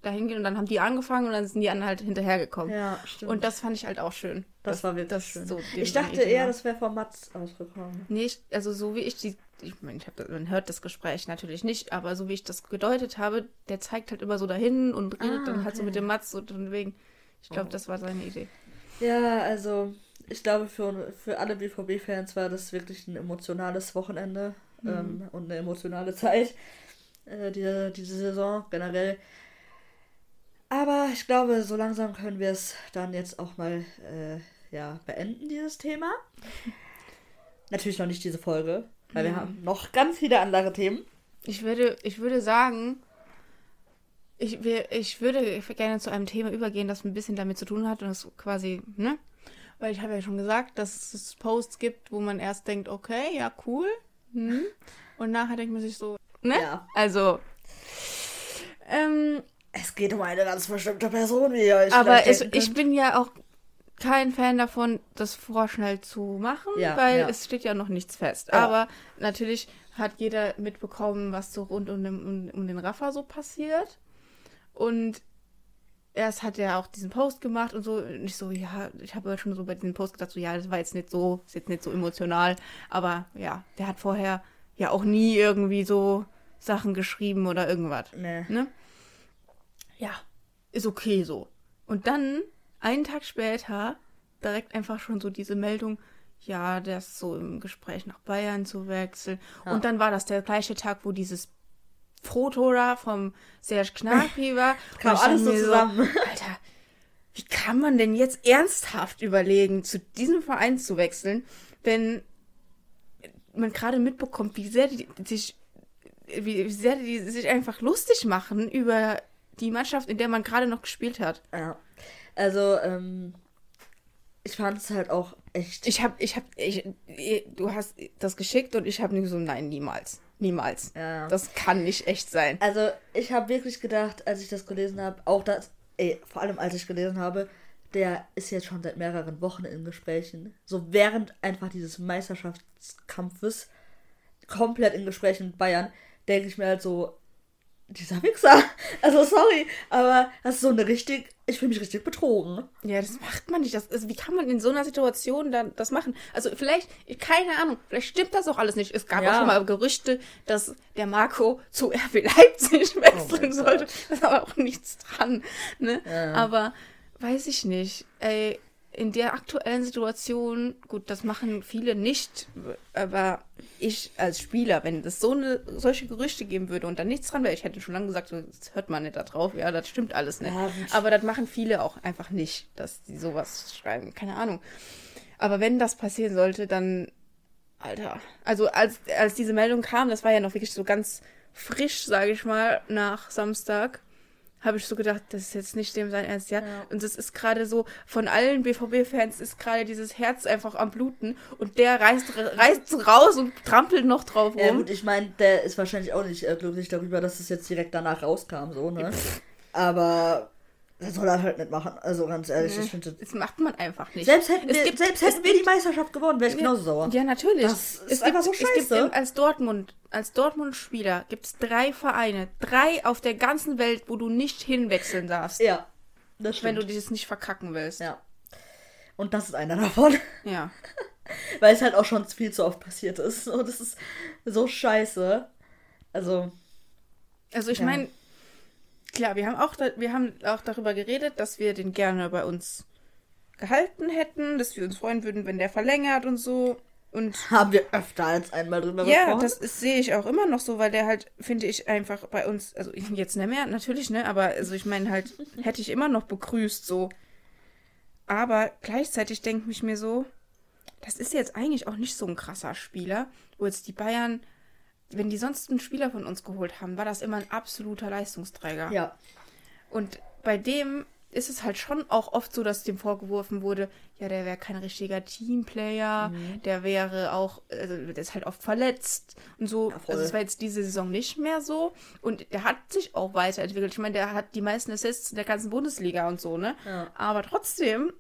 da hingehen. Und dann haben die angefangen und dann sind die anderen halt hinterhergekommen. Ja, stimmt. Und das fand ich halt auch schön. das dass- war wirklich dass schön. so ich dachte eher, das wäre vom Mats ausgekommen. Nee, ich, also so wie ich die, ich meine, ich hab, das- man hört das Gespräch natürlich nicht, aber so wie ich das gedeutet habe, der zeigt halt immer so dahin und redet Ah, dann halt so mit dem Mats und wegen, ich glaube, Oh. das war seine Idee. Ja, also ich glaube, für, für alle BVB-Fans war das wirklich ein emotionales Wochenende ähm, und eine emotionale Zeit, äh, diese, diese Saison generell. Aber ich glaube, so langsam können wir es dann jetzt auch mal äh, ja, beenden, dieses Thema. Natürlich noch nicht diese Folge, weil wir haben noch ganz viele andere Themen. Ich würde, ich würde sagen, ich, wir- ich würde gerne zu einem Thema übergehen, das ein bisschen damit zu tun hat und das quasi, ne? Weil ich habe ja schon gesagt, dass es Posts gibt, wo man erst denkt, okay, ja, cool. Hm. Und nachher denkt man sich so, ne? Ja. Also, ähm, Es geht um eine ganz bestimmte Person, wie ihr euch aber es, ich bin ja auch kein Fan davon, das vorschnell zu machen, Ja, weil ja. es steht ja noch nichts fest. Ja. Aber natürlich hat jeder mitbekommen, was so rund um den, um, um den Rafa so passiert. Und erst hat er auch diesen Post gemacht und so. Und ich so, ja, ich habe schon so bei diesem Post gedacht, so, ja, das war jetzt nicht so, ist jetzt nicht so emotional. Aber ja, der hat vorher ja auch nie irgendwie so Sachen geschrieben oder irgendwas. Nee. Ne? Ja, ist okay so. Und dann, einen Tag später, direkt einfach schon so diese Meldung, ja, der ist so im Gespräch nach Bayern zu wechseln. Ja. Und dann war das der gleiche Tag, wo dieses Foto da vom Serge Gnabry war. Kam alles so zusammen. Alter, wie kann man denn jetzt ernsthaft überlegen, zu diesem Verein zu wechseln, wenn man gerade mitbekommt, wie sehr die sich, wie sehr die sich einfach lustig machen über die Mannschaft, in der man gerade noch gespielt hat. Ja. Also, ähm, ich fand es halt auch echt. Ich hab, ich hab, ich, du hast das geschickt und ich habe nur so, nein, niemals. Niemals. Ja. Das kann nicht echt sein. Also, ich habe wirklich gedacht, als ich das gelesen habe, auch das, ey, vor allem als ich gelesen habe, der ist jetzt schon seit mehreren Wochen in Gesprächen. So während einfach dieses Meisterschaftskampfes komplett in Gesprächen mit Bayern, denke ich mir halt so, dieser Wichser. Also sorry, aber das ist so eine richtig, ich fühle mich richtig betrogen. Ja, das macht man nicht. Das, also, wie kann man in so einer Situation dann das machen? Also vielleicht, keine Ahnung, vielleicht stimmt das auch alles nicht. Es gab Ja. auch schon mal Gerüchte, dass der Marco zu RB Leipzig wechseln mein sollte. Gott. Da ist aber auch nichts dran. Ne? Ja. Aber weiß ich nicht. Ey, in der aktuellen Situation, gut, das machen viele nicht, aber ich als Spieler, wenn es so eine, solche Gerüchte geben würde und dann nichts dran wäre, ich hätte schon lange gesagt, das hört man nicht da drauf, ja, das stimmt alles nicht. Ja, aber das machen viele auch einfach nicht, dass die sowas schreiben, keine Ahnung. Aber wenn das passieren sollte, dann, Alter, also als, als diese Meldung kam, das war ja noch wirklich so ganz frisch, sage ich mal, nach Samstag habe ich so gedacht, das ist jetzt nicht dem sein Ernst, ja. Ja. Und das ist gerade so, von allen BVB-Fans ist gerade dieses Herz einfach am Bluten und der reißt, reißt raus und trampelt noch drauf rum. Ja gut, ich meine, der ist wahrscheinlich auch nicht äh, glücklich darüber, dass es jetzt direkt danach rauskam, so, ne? Aber das soll er halt nicht machen. Also ganz ehrlich, ich finde das macht man einfach nicht. Selbst hätten, Es wir, gibt- selbst hätten wir die Meisterschaft gewonnen, wäre ich genauso sauer. Ja, natürlich. Das ist es einfach gibt, so Es gibt scheiße. als Dortmund, als Dortmund-Spieler gibt es drei Vereine, drei auf der ganzen Welt, wo du nicht hinwechseln darfst, Ja, das wenn stimmt. du dieses nicht verkacken willst. ja. Und das ist einer davon. ja. Weil es halt auch schon viel zu oft passiert ist. Und das ist so scheiße. Also, Also ich Ja. meine, klar, wir haben auch wir haben auch darüber geredet, dass wir den gerne bei uns gehalten hätten, dass wir uns freuen würden, wenn der verlängert und so. Und haben wir öfter als einmal drüber ja, gesprochen. das ist- sehe ich auch immer noch so, weil der halt, finde ich, einfach bei uns, also ich- jetzt nicht mehr, natürlich, ne, aber also ich meine halt, hätte ich immer noch begrüßt so. Aber gleichzeitig denke ich mir so, das ist jetzt eigentlich auch nicht so ein krasser Spieler, wo jetzt die Bayern, wenn die sonst einen Spieler von uns geholt haben, war das immer ein absoluter Leistungsträger. Ja. Und bei dem ist es halt schon auch oft so, dass dem vorgeworfen wurde, ja, der wäre kein richtiger Teamplayer, Mhm. der wäre auch, also der ist halt oft verletzt und so. Ja, also es war jetzt diese Saison nicht mehr so. Und der hat sich auch weiterentwickelt. Ich meine, der hat die meisten Assists in der ganzen Bundesliga und so, ne? Ja. Aber trotzdem,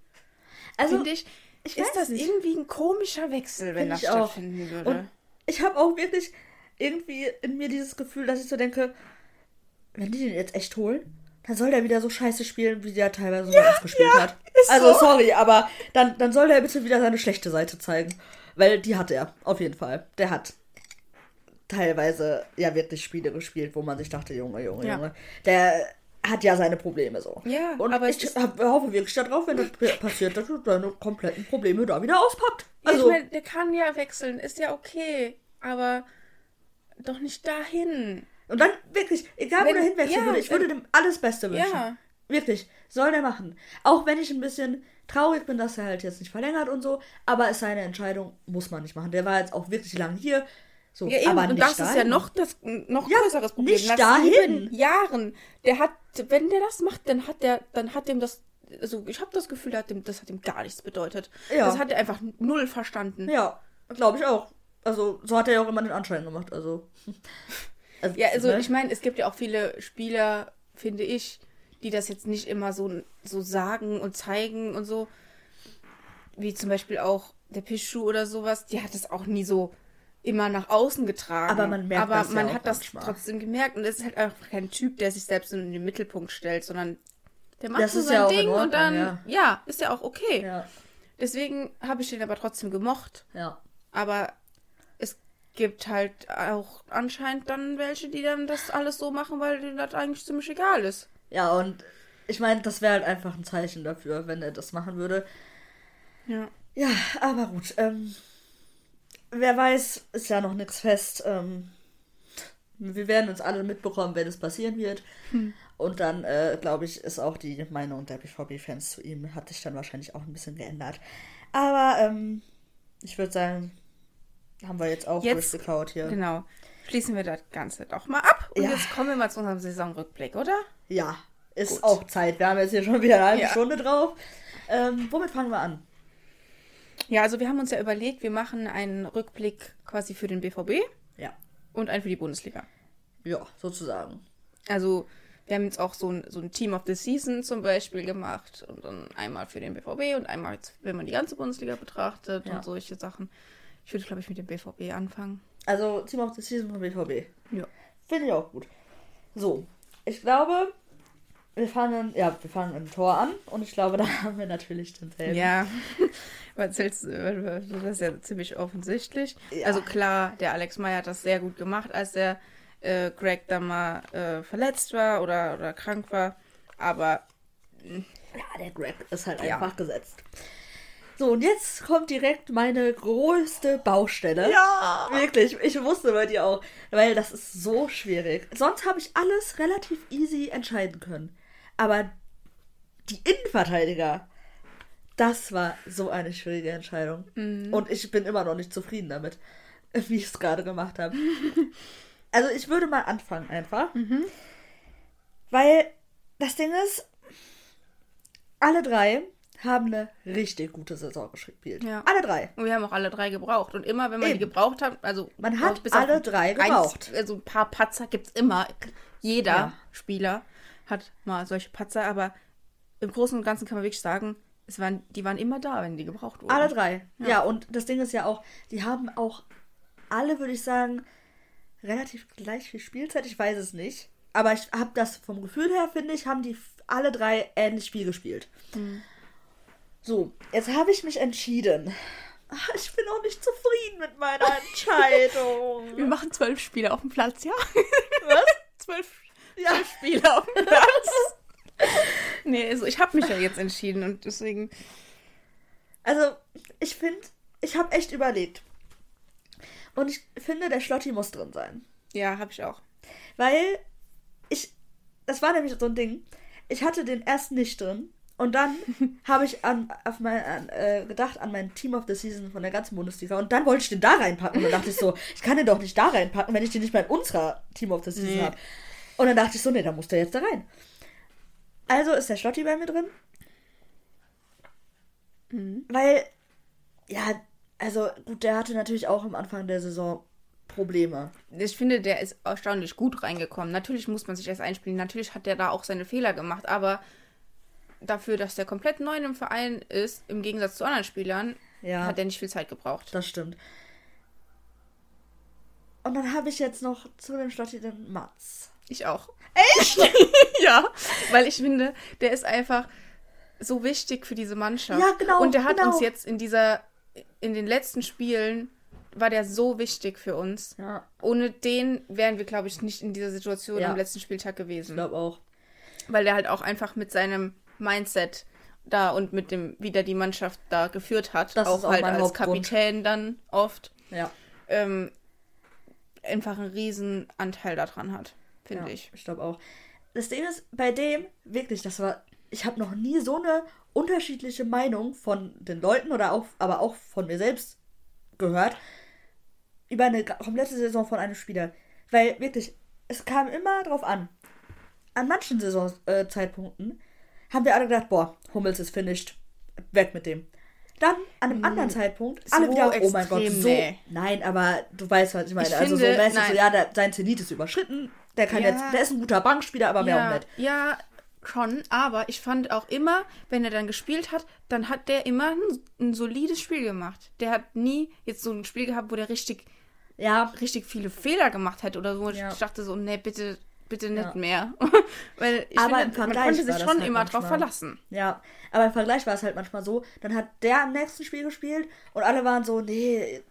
Also, finde ich, ich ist das nicht. irgendwie ein komischer Wechsel, wenn Find das stattfinden würde. Und ich habe auch wirklich irgendwie in mir dieses Gefühl, dass ich so denke, wenn die den jetzt echt holen, dann soll der wieder so scheiße spielen, wie der teilweise bei uns gespielt hat. ist Also so. sorry, aber dann, dann soll der bitte wieder seine schlechte Seite zeigen. Weil die hat er, auf jeden Fall. Der hat teilweise ja wirklich Spiele gespielt, wo man sich dachte, Junge, Junge, Ja. Junge. Der hat ja seine Probleme so. Ja, Und aber ich hab, hoffe wirklich darauf, wenn das passiert, dass er seine kompletten Probleme da wieder auspackt. Ja, Also, ich meine, der kann ja wechseln, ist ja okay, aber doch nicht dahin. Und dann wirklich, egal wo Wenn- der hinwechseln ja, würde, ich würde wenn- dem alles Beste wünschen. Ja. Wirklich, soll der machen. Auch wenn ich ein bisschen traurig bin, dass er halt jetzt nicht verlängert und so, aber ist seine Entscheidung, muss man nicht machen. Der war jetzt auch wirklich lang hier. So, Ja, eben, aber und das ist ja dahin. noch das noch Ja, größeres Problem. nicht Nach dahin. sieben Jahren, der hat, wenn der das macht, dann hat der, dann hat dem das, also ich habe das Gefühl, hat dem, das hat ihm gar nichts bedeutet. Ja. Das hat er einfach null verstanden. Ja, glaube ich auch. Also, so hat er ja auch immer den Anschein gemacht. Also. also Ja, also ne? ich meine, es gibt ja auch viele Spieler, finde ich, die das jetzt nicht immer so, so sagen und zeigen und so. Wie zum Beispiel auch der Pichu oder sowas, die hat es auch nie so immer nach außen getragen. Aber man merkt Aber das ja man auch hat das manchmal. trotzdem gemerkt und es ist halt einfach kein Typ, der sich selbst in den Mittelpunkt stellt, sondern der macht Das so sein ja Ding und Ordnung, dann, ja. ja. ist ja auch okay. Ja, Deswegen habe ich den aber trotzdem gemocht. ja. Aber gibt halt auch anscheinend dann welche, die dann das alles so machen, weil denen das eigentlich ziemlich egal ist. Ja, und ich meine, das wäre halt einfach ein Zeichen dafür, wenn er das machen würde. Ja. Ja, aber gut. Ähm, wer weiß, ist ja noch nichts fest. Ähm, wir werden uns alle mitbekommen, wenn es passieren wird. Und dann, äh, glaube ich, ist auch die Meinung der BVB-Fans zu ihm, hat sich dann wahrscheinlich auch ein bisschen geändert. Aber ähm, ich würde sagen, haben wir jetzt auch Jetzt- durchgekaut hier. Genau. Schließen wir das Ganze doch mal ab. Und Ja. jetzt kommen wir mal zu unserem Saisonrückblick, oder? Ja, ist Gut. auch Zeit. Wir haben jetzt hier schon wieder eine halbe Ja. Stunde drauf. Ähm, womit fangen wir an? Ja, also wir haben uns ja überlegt, wir machen einen Rückblick quasi für den BVB Ja, und einen für die Bundesliga. ja, sozusagen. Also wir haben jetzt auch so ein, so ein Team of the Season zum Beispiel gemacht und dann einmal für den BVB und einmal, wenn man die ganze Bundesliga betrachtet Ja. und solche Sachen. Ich würde, glaube ich, mit dem BVB anfangen. Also Team of the Season von BVB. Ja. Finde ich auch gut. So, ich glaube, wir fangen, ja, wir fangen im Tor an und ich glaube, da haben wir natürlich denselben. Ja, was willst du? Das ist ja ziemlich offensichtlich. Ja. Also klar, der Alex Meyer hat das sehr gut gemacht, als der äh, Greg da mal äh, verletzt war oder, oder krank war. Aber Ja, der Greg ist halt Ja. einfach gesetzt. So, und jetzt kommt direkt meine größte Baustelle. Ja. Wirklich, ich wusste bei dir auch. Weil das ist so schwierig. Sonst habe ich alles relativ easy entscheiden können. Aber die Innenverteidiger, das war so eine schwierige Entscheidung. Und ich bin immer noch nicht zufrieden damit, wie ich es gerade gemacht habe. also ich würde mal anfangen einfach. Weil das Ding ist, alle drei haben eine richtig gute Saison gespielt. Ja. Alle drei. Und wir haben auch alle drei gebraucht. Und immer, wenn man Eben. die gebraucht hat, also Man hat bis alle drei eins- gebraucht. Also ein paar Patzer gibt es immer. Jeder Ja. Spieler hat mal solche Patzer, aber im Großen und Ganzen kann man wirklich sagen, es waren, die waren immer da, wenn die gebraucht wurden. Alle drei. Ja. und das Ding ist ja auch, die haben auch alle, würde ich sagen, relativ gleich viel Spielzeit. Ich weiß es nicht. Aber ich habe das vom Gefühl her, finde ich, haben die alle drei ähnlich viel gespielt. So, jetzt habe ich mich entschieden. Ah, Ich bin auch nicht zufrieden mit meiner Entscheidung. Wir machen zwölf Spiele auf dem Platz, ja? Was? Zwölf, Ja. zwölf Spiele auf dem Platz. nee, also ich habe mich ja jetzt entschieden und deswegen. Also, ich finde, ich habe echt überlegt. Und ich finde, der Schlotti muss drin sein. Ja, habe ich auch. Weil ich, das war nämlich so ein Ding. Ich hatte den erst nicht drin. Und dann habe ich an, auf mein, an, äh, gedacht an mein Team of the Season von der ganzen Bundesliga. Und dann wollte ich den da reinpacken. Und dann dachte ich so, ich kann den doch nicht da reinpacken, wenn ich den nicht mal in unserer Team of the Season Nee. habe. Und dann dachte ich so, nee, dann muss der jetzt da rein. Also ist der Schlotti bei mir drin. Weil, ja, also gut, der hatte natürlich auch am Anfang der Saison Probleme. Ich finde, der ist erstaunlich gut reingekommen. Natürlich muss man sich erst einspielen. Natürlich hat der da auch seine Fehler gemacht, aber dafür, dass der komplett neu im Verein ist, im Gegensatz zu anderen Spielern, Ja. hat er nicht viel Zeit gebraucht. Das stimmt. Und dann habe ich jetzt noch zu dem Schlotti den Mats. Ich auch. Echt? ja, weil ich finde, der ist einfach so wichtig für diese Mannschaft. Ja, genau, Und der hat genau. uns jetzt in dieser, in den letzten Spielen, war der so wichtig für uns. Ja, Ohne den wären wir, glaube ich, nicht in dieser Situation Ja. am letzten Spieltag ich gewesen. glaube auch. Weil der halt auch einfach mit seinem Mindset da und mit dem, wie der die Mannschaft da geführt hat, Das auch, ist auch halt als Hauptgrund. Kapitän dann oft, Ja, ähm, einfach einen riesen Anteil daran hat, finde ja ich. ich glaube auch. Das Ding ist, bei dem, wirklich, das war, ich habe noch nie so eine unterschiedliche Meinung von den Leuten oder auch, aber auch von mir selbst gehört über eine komplette Saison von einem Spieler. Weil wirklich, es kam immer drauf an. An manchen Saisonzeitpunkten äh, haben wir alle gedacht, boah, Hummels ist finished, weg mit dem. Dann an einem anderen Zeitpunkt, alle so wieder, oh mein Gott, extrem, so. nee. Nein, aber du weißt, was ich meine. Ich also finde, so mäßig, so, nein. ja, der, sein Zenit ist überschritten, der kann Ja. jetzt, der ist ein guter Bankspieler, aber mehr auch Ja, nicht. ja, schon, aber ich fand auch immer, wenn er dann gespielt hat, dann hat der immer ein, ein solides Spiel gemacht. Der hat nie jetzt so ein Spiel gehabt, wo der richtig, Ja, richtig viele Fehler gemacht hat oder so. Ja. Ich dachte so, nee, bitte, bitte nicht Ja. mehr. Weil ich Aber finde, im Vergleich man konnte sich schon halt immer drauf manchmal. verlassen. Ja, aber im Vergleich war es halt manchmal so, dann hat der am nächsten Spiel gespielt und alle waren so, nee,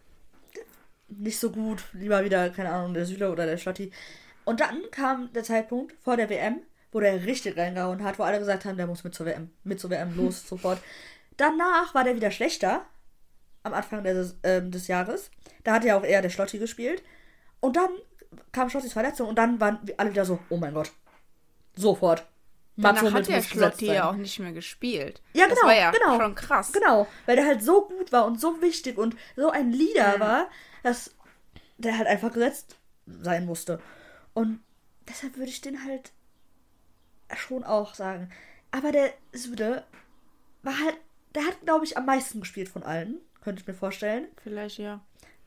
nicht so gut, lieber wieder, keine Ahnung, der Süle oder der Schlotti. Und dann kam der Zeitpunkt vor der WM, wo der richtig reingehauen hat, wo alle gesagt haben, der muss mit zur WM, mit zur WM los, sofort. Danach war der wieder schlechter, am Anfang des, ähm, des Jahres. Da hat ja auch eher der Schlotti gespielt. Und dann kam Schlottis Verletzung und dann waren wir alle wieder so, oh mein Gott, sofort. Danach hat der Schlotti ja auch nicht mehr gespielt. Ja, das genau, war ja genau. schon krass. Genau, weil der halt so gut war und so wichtig und so ein Leader war, dass der halt einfach gesetzt sein musste. Und deshalb würde ich den halt schon auch sagen. Aber der Süde war halt, der hat, glaube ich, am meisten gespielt von allen, könnte ich mir vorstellen. Vielleicht ja.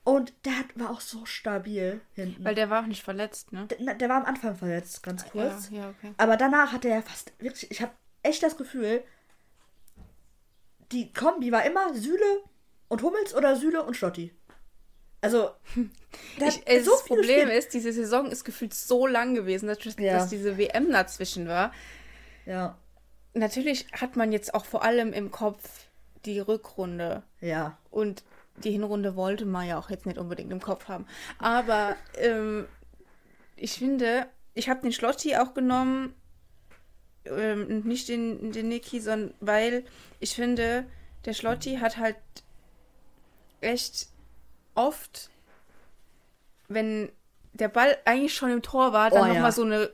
Und der hat, war auch so stabil hinten. Weil der war auch nicht verletzt, ne? der, der war am Anfang verletzt, ganz kurz. Ja, ja, okay. Aber danach hatte er fast wirklich, ich habe echt das Gefühl, die Kombi war immer Süle und Hummels oder Süle und Schlotti. Also, Ich, äh, so das Problem gespielt. ist, diese Saison ist gefühlt so lang gewesen, dass, Ja. dass diese WM dazwischen war. Ja, Natürlich hat man jetzt auch vor allem im Kopf die Rückrunde. ja, Und die Hinrunde wollte man ja auch jetzt nicht unbedingt im Kopf haben. Aber ähm, ich finde, ich habe den Schlotti auch genommen, ähm, nicht den, den Niki, sondern weil ich finde, der Schlotti hat halt echt oft, wenn der Ball eigentlich schon im Tor war, dann Oh, nochmal ja. so eine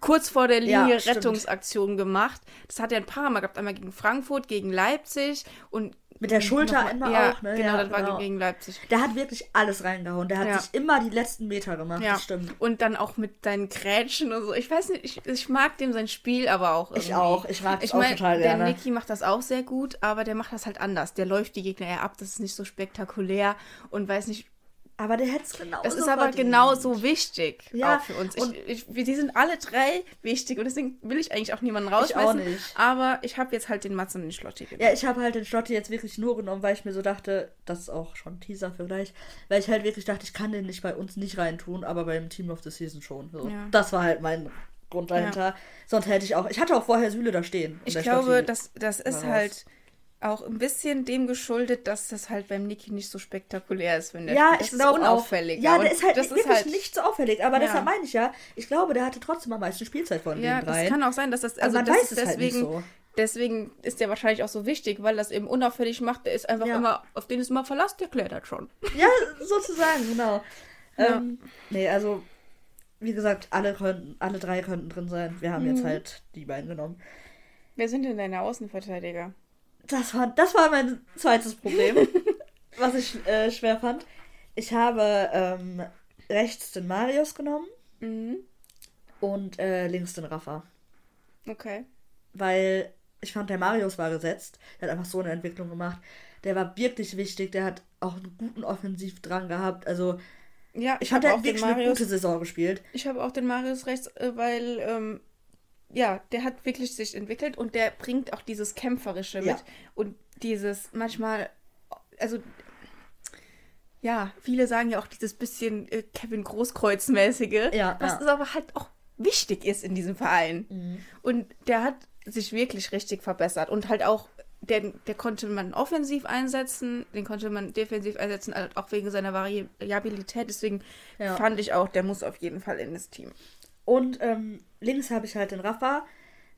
kurz vor der Ja, Linie stimmt. Rettungsaktion gemacht. Das hat er ein paar Mal gehabt, einmal gegen Frankfurt, gegen Leipzig und Mit der Schulter immer ja, auch, ne? Genau, Ja, das war genau. gegen Leipzig. Der hat wirklich alles reingehauen. Der hat Ja. sich immer die letzten Meter gemacht. Ja, Das stimmt. und dann auch mit deinen Grätschen und so. Ich weiß nicht, ich, ich mag dem sein Spiel aber auch irgendwie. Ich auch. Ich mag es auch meine, total der gerne. Niki macht das auch sehr gut, aber der macht das halt anders. Der läuft die Gegner eher ab, das ist nicht so spektakulär und weiß nicht. Aber der hätte es genau Das ist aber genauso wichtig Ja, auch für uns. Ich, und- ich, wir- die sind alle drei wichtig und deswegen will ich eigentlich auch niemanden Ich auch rausschmeißen. nicht. Aber ich habe jetzt halt den Mats und den Schlotti genommen. Ja, ich habe halt den Schlotti jetzt wirklich nur genommen, weil ich mir so dachte, das ist auch schon ein Teaser für gleich, weil ich halt wirklich dachte, ich kann den nicht bei uns nicht reintun, aber beim Team of the Season schon. So. Ja. Das war halt mein Grund dahinter. Sonst hätte ich auch, ich hatte auch vorher Süle da stehen. Ich glaube, Schlotti das, das ist halt auch ein bisschen dem geschuldet, dass das halt beim Niki nicht so spektakulär ist, wenn der Ja, spielt. Das ich ist unauffälliger. Ja, der ist halt das wirklich ist halt, nicht so auffällig, aber Ja. deshalb meine ich ja, ich glaube, der hatte trotzdem am meisten Spielzeit von Ja, den das dreien. kann auch sein, dass das, Aber also man das weiß ist es halt nicht deswegen, so. deswegen ist der wahrscheinlich auch so wichtig, weil das eben unauffällig macht. Der ist einfach Ja. immer, auf den ist immer Verlass, der klettert schon. Ja, sozusagen, genau. Ja. Ähm, nee, also, wie gesagt, alle, könnten, alle drei könnten drin sein. Wir haben Mhm. jetzt halt die beiden genommen. Wer sind denn deine Außenverteidiger? Das war, das war mein zweites Problem, was ich äh, schwer fand. Ich habe ähm, rechts den Marius genommen Mhm. und äh, links den Rafa. Okay. Weil ich fand, der Marius war gesetzt. Der hat einfach so eine Entwicklung gemacht. Der war wirklich wichtig. Der hat auch einen guten Offensivdrang gehabt. Also, Ja, ich ich fand, habe der auch hat den wirklich eine Marius. gute Saison gespielt. Ich habe auch den Marius rechts, äh, weil ähm, ja, der hat wirklich sich entwickelt und der bringt auch dieses kämpferische Ja. mit und dieses manchmal, also ja, viele sagen ja auch dieses bisschen äh, Kevin Großkreuz-mäßige, Ja, was ja. aber halt auch wichtig ist in diesem Verein. Mhm. Und der hat sich wirklich richtig verbessert und halt auch der, der konnte man offensiv einsetzen, den konnte man defensiv einsetzen, halt auch wegen seiner Variabilität. Deswegen Ja. fand ich auch, der muss auf jeden Fall in das Team. Und ähm, links habe ich halt den Rafa,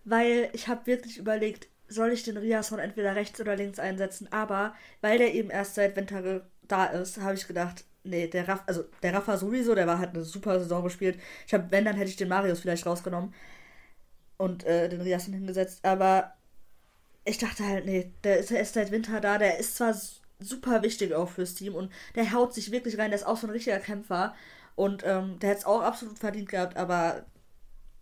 weil ich habe wirklich überlegt, soll ich den Riasson entweder rechts oder links einsetzen, aber weil der eben erst seit Winter da ist, habe ich gedacht, nee, der Rafa, also der Rafa sowieso, der war halt eine super Saison gespielt. Ich habe, wenn, dann hätte ich den Marius vielleicht rausgenommen und äh, den Riasson hingesetzt, aber ich dachte halt, nee, der ist erst seit Winter da, der ist zwar super wichtig auch fürs Team und der haut sich wirklich rein, der ist auch so ein richtiger Kämpfer und ähm, der hätte es auch absolut verdient gehabt, aber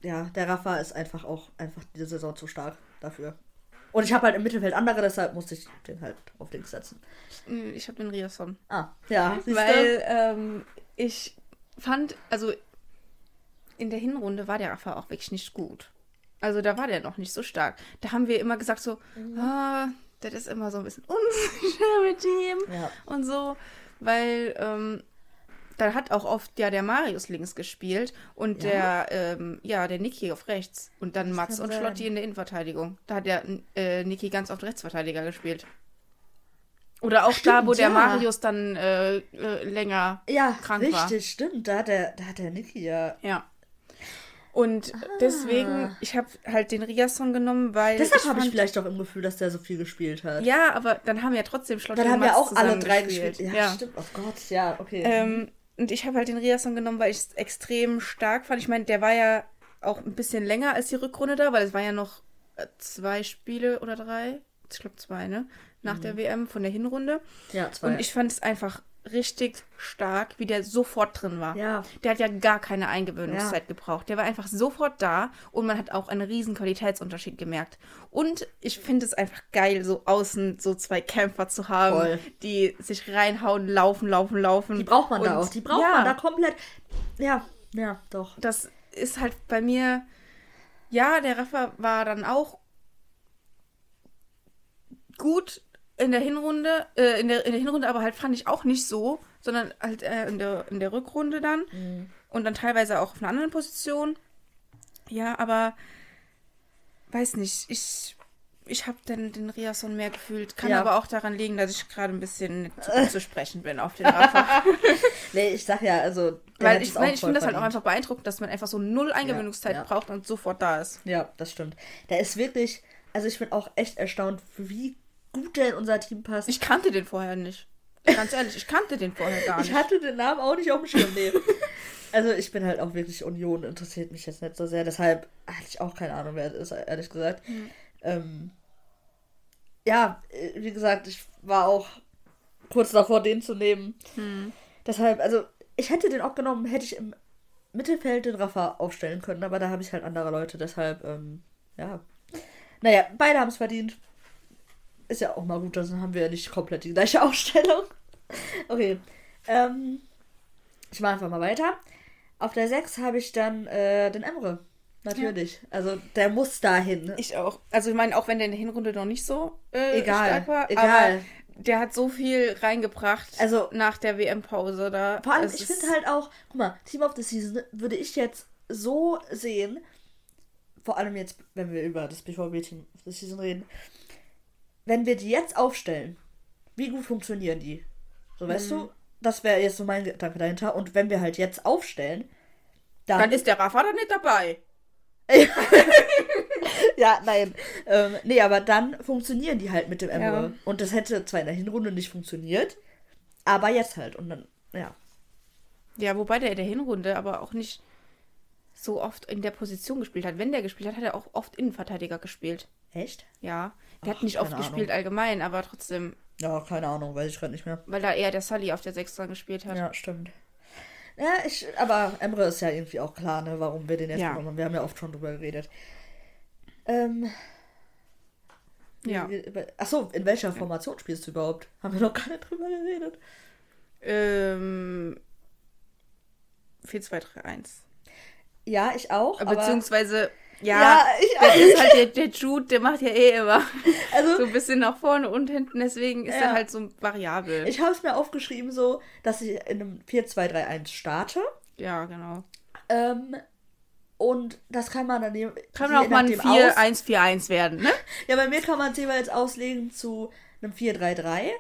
ja, der Rafa ist einfach auch einfach diese Saison zu stark dafür. Und ich habe halt im Mittelfeld andere, deshalb musste ich den halt auf links setzen. Mm, Ich habe den Riasson. Ah, ja, siehste? Weil ähm, ich fand, also in der Hinrunde war der Rafa auch wirklich nicht gut. Also da war der noch nicht so stark. Da haben wir immer gesagt so, ah, das ist immer so ein bisschen unsicher mit ihm Ja. und so, weil ähm, da hat auch oft ja der Marius links gespielt und Ja? der, ähm, ja, der Niki auf rechts und dann Mats kann und sein. Schlotti in der Innenverteidigung. Da hat der äh, Niki ganz oft Rechtsverteidiger gespielt. Oder auch da, wo Stimmt, der ja. Marius dann äh, äh, länger Ja, krank richtig, war. stimmt. Da hat der, da hat der Niki ja. Ja. Und deswegen, ich habe halt den Riasson genommen, weil. Deshalb habe ich vielleicht auch im Gefühl, dass der so viel gespielt hat. Ja, aber dann haben ja trotzdem Schlotti Dann haben wir Mats auch alle drei gespielt. Ja, Ja. stimmt. Oh Gott, ja, okay. Ähm, und ich habe halt den Riasson genommen, weil ich es extrem stark fand. Ich meine, der war ja auch ein bisschen länger als die Rückrunde da, weil es war ja noch äh, zwei Spiele oder drei. Ich glaube zwei, ne? Nach der WM von der Hinrunde. ja, zwei. Und ich fand es einfach richtig stark, wie der sofort drin war. Ja. Der hat ja gar keine Eingewöhnungszeit Ja. gebraucht. Der war einfach sofort da und man hat auch einen riesen Qualitätsunterschied gemerkt. Und ich finde es einfach geil, so außen so zwei Kämpfer zu haben, Voll. die sich reinhauen, laufen, laufen, laufen. die braucht man da Und auch. Die braucht ja, man da komplett. Ja, ja, doch. Das ist halt bei mir. Ja, der Rafa war dann auch gut in der Hinrunde, äh, in, der, in der Hinrunde, aber halt fand ich auch nicht so, sondern halt äh, in, der, in der Rückrunde dann und dann teilweise auch auf einer anderen Position. Ja, aber weiß nicht, ich ich habe den, den Riason mehr gefühlt. Kann Ja. aber auch daran liegen, dass ich gerade ein bisschen gut zu sprechen bin auf den Rafa. Nee, ich sag ja, also. Weil ich, ich finde das halt auch einfach beeindruckend, dass man einfach so null Eingewöhnungszeit ja. braucht und sofort da ist. Ja, das stimmt. Der ist wirklich. Also, ich bin auch echt erstaunt, wie gut der in unser Team passt. Ich kannte den vorher nicht. Ganz ehrlich, ich kannte den vorher gar nicht. Ich hatte den Namen auch nicht auf dem Schirm. Nee. also ich bin halt auch wirklich Union, interessiert mich jetzt nicht so sehr. Deshalb hatte ich auch keine Ahnung, wer es ist, ehrlich gesagt. Hm. Ähm, ja, äh, wie gesagt, ich war auch kurz davor, den zu nehmen. Hm. Deshalb, also ich hätte den auch genommen, hätte ich im Mittelfeld den Rafa aufstellen können, aber da habe ich halt andere Leute. Deshalb, ähm, ja. Naja, beide haben es verdient. Ist ja auch mal gut, dann haben wir ja nicht komplett die gleiche Aufstellung. Okay. Ähm, ich mache einfach mal weiter. Auf der 6 habe ich dann äh, den Emre. Natürlich. Also der muss dahin. Ich auch. Also ich meine, auch wenn der in der Hinrunde noch nicht so äh, Egal, stark war, egal. aber der hat so viel reingebracht Also- nach der WM-Pause da. Vor allem, ich finde halt auch, guck mal, Team of the Season würde ich jetzt so sehen, vor allem jetzt, wenn wir über das BVB-Team of the Season reden, wenn wir die jetzt aufstellen, wie gut funktionieren die? So, weißt Mhm. du? Das wäre jetzt so mein Gedanke dahinter. Und wenn wir halt jetzt aufstellen, dann. Dann ist der Rafa da nicht dabei. ja, nein. Ähm, nee, aber dann funktionieren die halt mit dem Emre. Ja. Und das hätte zwar in der Hinrunde nicht funktioniert, aber jetzt halt. Und dann, ja. Ja, wobei der in der Hinrunde aber auch nicht so oft in der Position gespielt hat. Wenn der gespielt hat, hat er auch oft Innenverteidiger gespielt. Echt? Ja. Der Ach, hat nicht oft gespielt allgemein, aber trotzdem, Ja, keine Ahnung, weiß ich gerade nicht mehr. weil da eher der Sully auf der 6 dran gespielt hat. Ja, stimmt. Ja, ich, aber Emre ist ja irgendwie auch klar, ne, warum wir den jetzt Ja. genommen haben. Wir haben ja oft schon drüber geredet. Ähm. Ja. Achso, in welcher Formation spielst du überhaupt? Haben wir noch gar nicht drüber geredet. Ähm. 4-2-3-1. Ja, ich auch. Aber, Beziehungsweise, ja, Ja, ich der auch. ist halt der, der Jude, der macht ja eh immer also, so ein bisschen nach vorne und hinten, deswegen ist Ja. er halt so variabel. ich habe es mir aufgeschrieben, so, dass ich in einem 4-2-3-1 starte. ja, genau. Ähm, und das kann man dann je- Kann je auch mal ein nachdem aus- 4-1-4-1 werden, ne? Ja, bei mir kann man es jeweils auslegen zu einem 4-3-3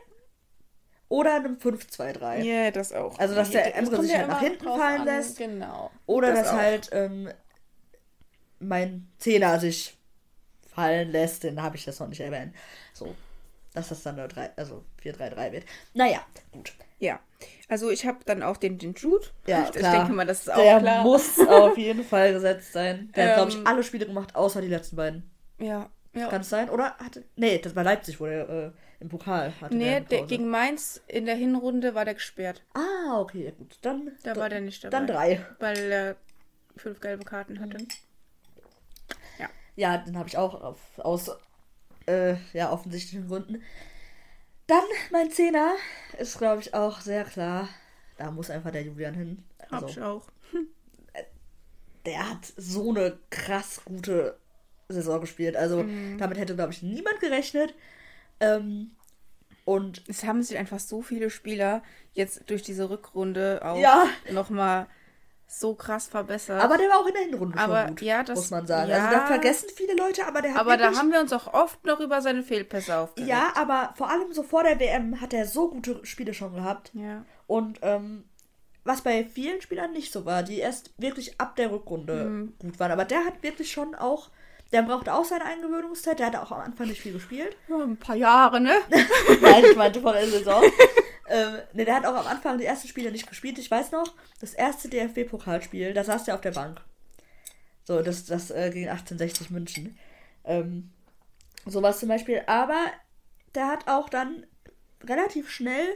oder einem 5-2-3. Ja, das auch. Also, dass der Das Emre sich halt nach hinten fallen an, lässt. Genau. Oder Das dass auch. halt ähm, mein Zehner sich fallen lässt, den habe ich jetzt noch nicht erwähnt. So, dass das dann eine 3, also 4-3-3 wird. Naja, gut. Ja. Also ich habe dann auch den, den Jude. Ja, ich, klar. ich denke mal, das ist auch Der klar. muss auf jeden Fall gesetzt sein. Der hat, glaube ich, Ähm, alle Spiele gemacht, außer die letzten beiden. Ja. ja. Kann es sein? Oder hatte. Nee, das war Leipzig, wo der äh, im Pokal hatte. nee, der, gegen Mainz in der Hinrunde war der gesperrt. Ah, okay, gut. Dann. Da war der nicht dabei. Dann drei. Weil er fünf gelbe Karten hatte. Mhm. Ja, den habe ich auch auf, aus äh, ja, offensichtlichen Gründen. Dann mein Zehner ist, glaube ich, auch sehr klar. Da muss einfach der Julian hin. Hab ich Also, auch. der hat so eine krass gute Saison gespielt. Also, Mhm. damit hätte, glaube ich, niemand gerechnet. Ähm, und Es haben sich einfach so viele Spieler jetzt durch diese Rückrunde auch Ja. nochmal so krass verbessert. aber der war auch in der Hinrunde Aber schon gut, ja, das- muss man sagen. ja. Also, da vergessen viele Leute, aber der hat Aber da haben wir uns auch oft noch über seine Fehlpässe aufgeregt. Ja, aber vor allem so vor der WM hat er so gute Spiele schon gehabt. Ja. Und ähm, was bei vielen Spielern nicht so war, die erst wirklich ab der Rückrunde Mhm. gut waren. Aber der hat wirklich schon auch, der brauchte auch seine Eingewöhnungszeit. Der hatte auch am Anfang nicht viel gespielt. Ja, ein paar Jahre, ne? Nein, ich meinte vor der Saison. ähm, ne, der hat auch am Anfang die ersten Spiele nicht gespielt. Ich weiß noch, das erste DFB-Pokalspiel, da saß der auf der Bank. So, das, das äh, gegen 1860 München. Ähm, sowas zum Beispiel. Aber der hat auch dann relativ schnell,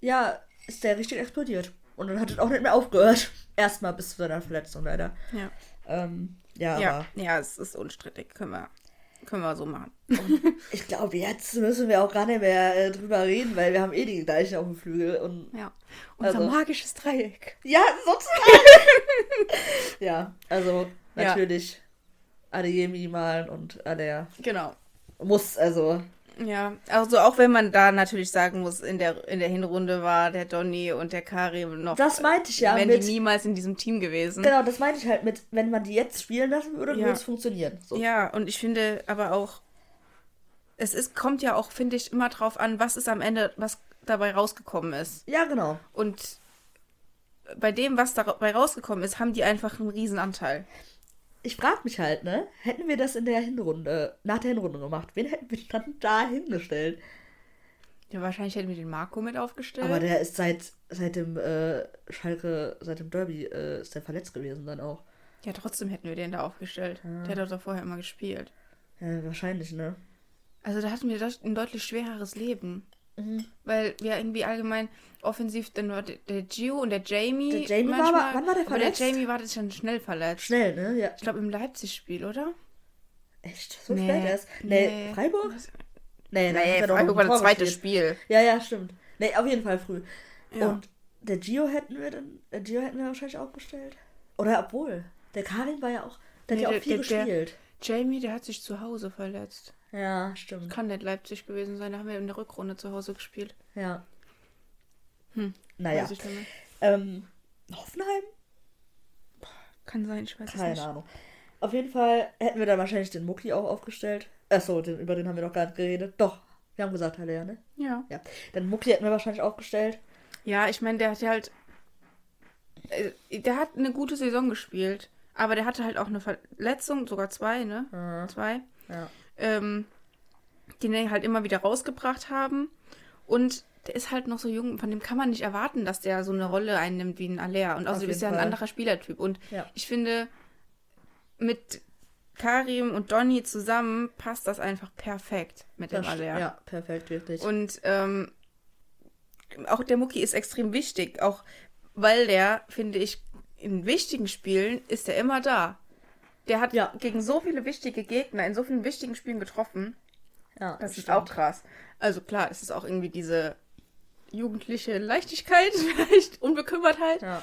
ja, ist der richtig explodiert. Und dann hat es auch nicht mehr aufgehört. Erstmal bis zu seiner Verletzung leider. Ja. Ähm, ja, Ja, ja, es ist unstrittig. Können wir, können wir so machen. ich glaube, jetzt müssen wir auch gar nicht mehr äh, drüber reden, weil wir haben eh die gleichen auf dem Flügel. Und Ja. Unser Also- magisches Dreieck. Ja, sozusagen. ja, also Ja. natürlich Adeyemi malen und Adair Genau. muss, also Ja, also auch wenn man da natürlich sagen muss, in der, in der Hinrunde war der Donny und der Karim noch. Das meinte ich ja Wären mit- die niemals in diesem Team gewesen. genau, das meinte ich halt mit, wenn man die jetzt spielen lassen würde, Ja. würde es funktionieren. So. Ja, und ich finde aber auch, es ist, kommt ja auch, finde ich, immer drauf an, was ist am Ende, was dabei rausgekommen ist. Ja, genau. Und bei dem, was dabei rausgekommen ist, haben die einfach einen Riesenanteil. Ich frage mich halt, ne? Hätten wir das in der Hinrunde, nach der Hinrunde gemacht, wen hätten wir dann da hingestellt? Ja, wahrscheinlich hätten wir den Marco mit aufgestellt. Aber der ist seit, seit dem äh, Schalke, seit dem Derby, äh, ist der verletzt gewesen dann auch. Ja, trotzdem hätten wir den da aufgestellt. Ja. Der hat doch vorher immer gespielt. Ja, wahrscheinlich, ne? Also da hatten wir das- ein deutlich schwereres Leben. Mhm. Weil wir irgendwie allgemein offensiv, dann war der, der Gio und der Jamie. Der Jamie war manchmal, aber- wann war der aber verletzt? der Jamie war das schon schnell verletzt. Schnell, ne? Ja. Ich glaube im Leipzig-Spiel, oder? Echt? So Nee. spät erst? Nee, Freiburg? Nee, hat Nee, er doch Freiburg war das zweite. Spiel. Ja, ja, stimmt. Nee, auf jeden Fall früh. Ja. Und der Gio hätten wir dann, der Gio hätten wir wahrscheinlich auch gestellt. Oder obwohl, der Karin war ja auch, der Nee, hat ja der- auch viel der- der- gespielt. Jamie, der hat sich zu Hause verletzt. Ja, stimmt. Kann nicht Leipzig gewesen sein, da haben wir in der Rückrunde zu Hause gespielt. Ja. Hm. Naja. Ähm, Hoffenheim? Kann sein, ich weiß es Keine nicht. Ahnung. Auf jeden Fall hätten wir dann wahrscheinlich den Mucki auch aufgestellt. Achso, den, über den haben wir noch gar nicht geredet. Doch, wir haben gesagt, Halle, ja, ne? Ja. Ja. Den Mucki hätten wir wahrscheinlich aufgestellt. Ja, ich meine, der hat ja halt. äh, Der hat eine gute Saison gespielt. Aber der hatte halt auch eine Verletzung, sogar zwei, ne? Mhm. Zwei. Ja. Ähm, den die halt immer wieder rausgebracht haben. Und der ist halt noch so jung, von dem kann man nicht erwarten, dass der so eine Rolle einnimmt wie ein Aller. Und außerdem ist ja ein anderer Spielertyp. Und Ja. ich finde, mit Karim und Donny zusammen passt das einfach perfekt mit dem Aller. ja, perfekt, wirklich. Und ähm, auch der Mucki ist extrem wichtig, auch weil der, finde ich, in wichtigen Spielen ist er immer da. Der hat Ja. gegen so viele wichtige Gegner in so vielen wichtigen Spielen getroffen. ja, Das ist stimmt. auch krass. Also klar, es ist auch irgendwie diese jugendliche Leichtigkeit, vielleicht Unbekümmertheit. Ja.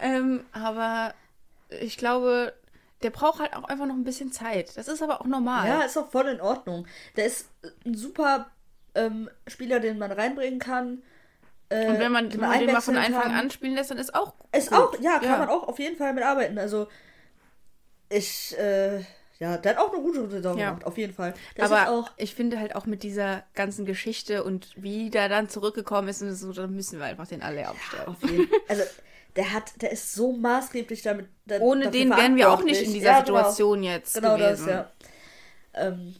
Ähm, aber ich glaube, der braucht halt auch einfach noch ein bisschen Zeit. Das ist aber auch normal. Ja, ist auch voll in Ordnung. Der ist ein super ähm, Spieler, den man reinbringen kann. Äh, Und wenn man, den wenn man den mal von Anfang kann. an spielen lässt, dann ist auch Ist gut. auch, ja, kann man auch auf jeden Fall mitarbeiten. Also, ich, äh, ja, der hat auch eine gute Saison Ja. gemacht, auf jeden Fall. Der ist Aber auch, ich finde halt auch mit dieser ganzen Geschichte und wie der dann zurückgekommen ist und so, dann müssen wir einfach den alle aufstellen. auf jeden Also, der hat, der ist so maßgeblich damit. da- Ohne den wären wir auch nicht in dieser Ja, genau. Situation jetzt Genau gewesen. das, ja. Ähm,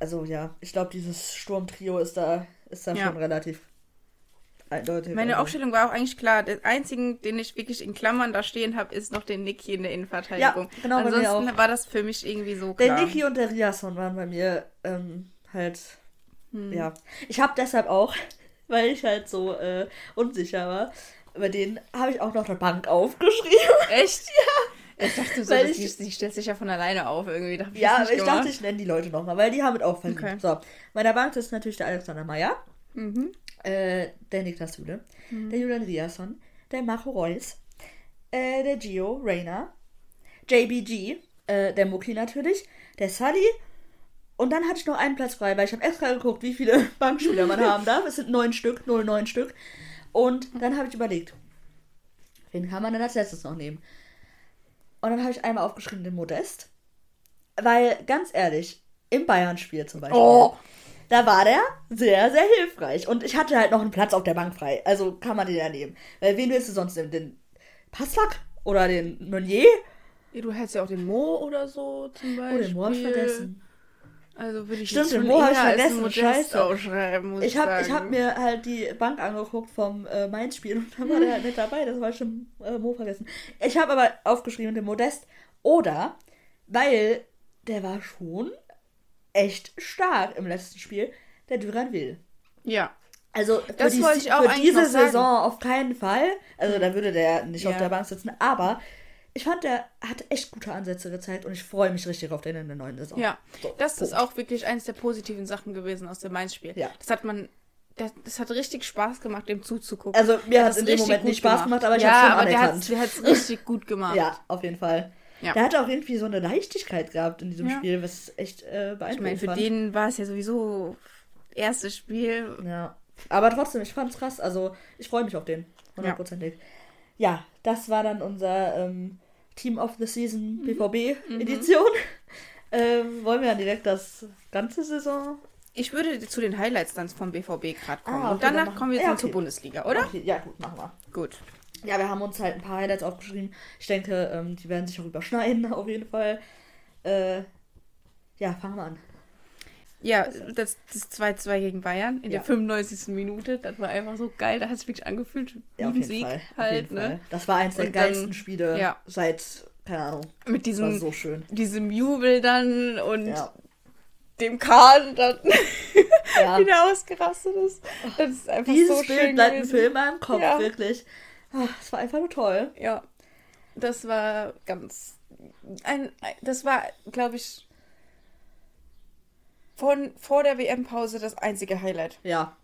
also, ja, ich glaube, dieses Sturmtrio ist da, ist da Ja. schon relativ eindeutig. Meine also. Aufstellung war auch eigentlich klar. Der einzigen, den ich wirklich in Klammern da stehen habe, ist noch den Niki in der Innenverteidigung. Ja, genau, Ansonsten war das für mich irgendwie so Der klar. Niki und der Riasson waren bei mir ähm, halt. Hm. Ja. Ich habe deshalb auch, weil ich halt so äh, unsicher war, bei denen habe ich auch noch eine Bank aufgeschrieben. Echt? Ja. Ich dachte so, Weil ich- die, stellt sich ja von alleine auf irgendwie. Da Ja, ich gemacht. dachte, ich nenne die Leute nochmal, weil die haben mit auch verdient. Okay. So, meiner Bank ist natürlich der Alexander Meyer, Mhm. Äh, der Niklas Süle, der Julian Riasson, der Marco Reus, äh, der Gio Reyna, JBG, äh, der Muki natürlich, der Sully und dann hatte ich noch einen Platz frei, weil ich habe extra geguckt, wie viele Bankspieler man haben darf. Es sind neun Stück, null neun Stück. Und dann habe ich überlegt, wen kann man denn als letztes noch nehmen? Und dann habe ich einmal aufgeschrieben den Modest, weil ganz ehrlich, im Bayern-Spiel zum Beispiel, Oh. Da war der sehr, sehr hilfreich. Und ich hatte halt noch einen Platz auf der Bank frei. Also kann man den ja nehmen. Weil wen willst du sonst nehmen? Den Passlack? Oder den Meunier? Ja, du hättest ja auch den Mo oder so zum Oh, Beispiel. den Mo hab ich vergessen. Also würde ich Stimmt, den Mo hab ich vergessen, scheiße. aufschreiben, muss ich, Ich habe sagen. ich hab mir halt die Bank angeguckt vom äh, Mainz-Spiel und da war der halt nicht dabei. Das war schon äh, Mo vergessen. Ich habe aber aufgeschrieben den Modest. Oder, weil der war schon echt stark im letzten Spiel, der Duran will. Ja. Also für, Das die, wollte ich auch für diese. Saison auf keinen Fall. Also da würde der nicht Ja. auf der Bank sitzen. Aber ich fand, der hat echt gute Ansätze gezeigt und ich freue mich richtig auf den in der neuen Saison. Ja. So, Das ist Punkt. auch wirklich eines der positiven Sachen gewesen aus dem Mainz-Spiel. Ja. Das hat man. Das, das hat richtig Spaß gemacht, dem zuzugucken. Also mir hat es es in dem Moment nicht Spaß gemacht, aber ich ja, habe schon aber anerkannt. der hat es richtig gut gemacht. Ja, auf jeden Fall. Ja. Der hatte auch irgendwie so eine Leichtigkeit gehabt in diesem Ja. Spiel, was echt äh, Ich beeindruckend meine, für fand. den war es ja sowieso erstes Spiel. Ja. Aber trotzdem, ich fand's krass. Also ich freue mich auf den. Hundertprozentig. Ja. das war dann unser ähm, Team of the Season BVB Edition. ähm, wollen wir dann direkt das ganze Saison ich würde zu den Highlights dann vom BVB gerade kommen. Ah, okay, und danach dann kommen wir ja, okay. zur Bundesliga, oder? Okay, ja, gut, machen wir. Gut. Ja, wir haben uns halt ein paar Highlights aufgeschrieben. Ich denke, ähm, die werden sich auch überschneiden, auf jeden Fall. Äh, ja, fangen wir an. Ja, das, das 2-2 gegen Bayern in Ja. der 95. Minute, das war einfach so geil. Da hat es wirklich angefühlt Ja, auf ein jeden Sieg Fall. auf halt, jeden ne? Fall. Das war eins der geilsten Spiele ja. seit, keine Ahnung, Mit das war diesem, so schön. diesem Jubel dann und Ja. dem Kahn dann wieder ausgerastet ist. Das ist einfach Dieses so Bild schön bleibt im gewesen. Film im Kopf, wirklich. Ah, Es war einfach nur toll. Ja, das war ganz. Ein, das war, glaube ich, von vor der WM-Pause das einzige Highlight. Ja.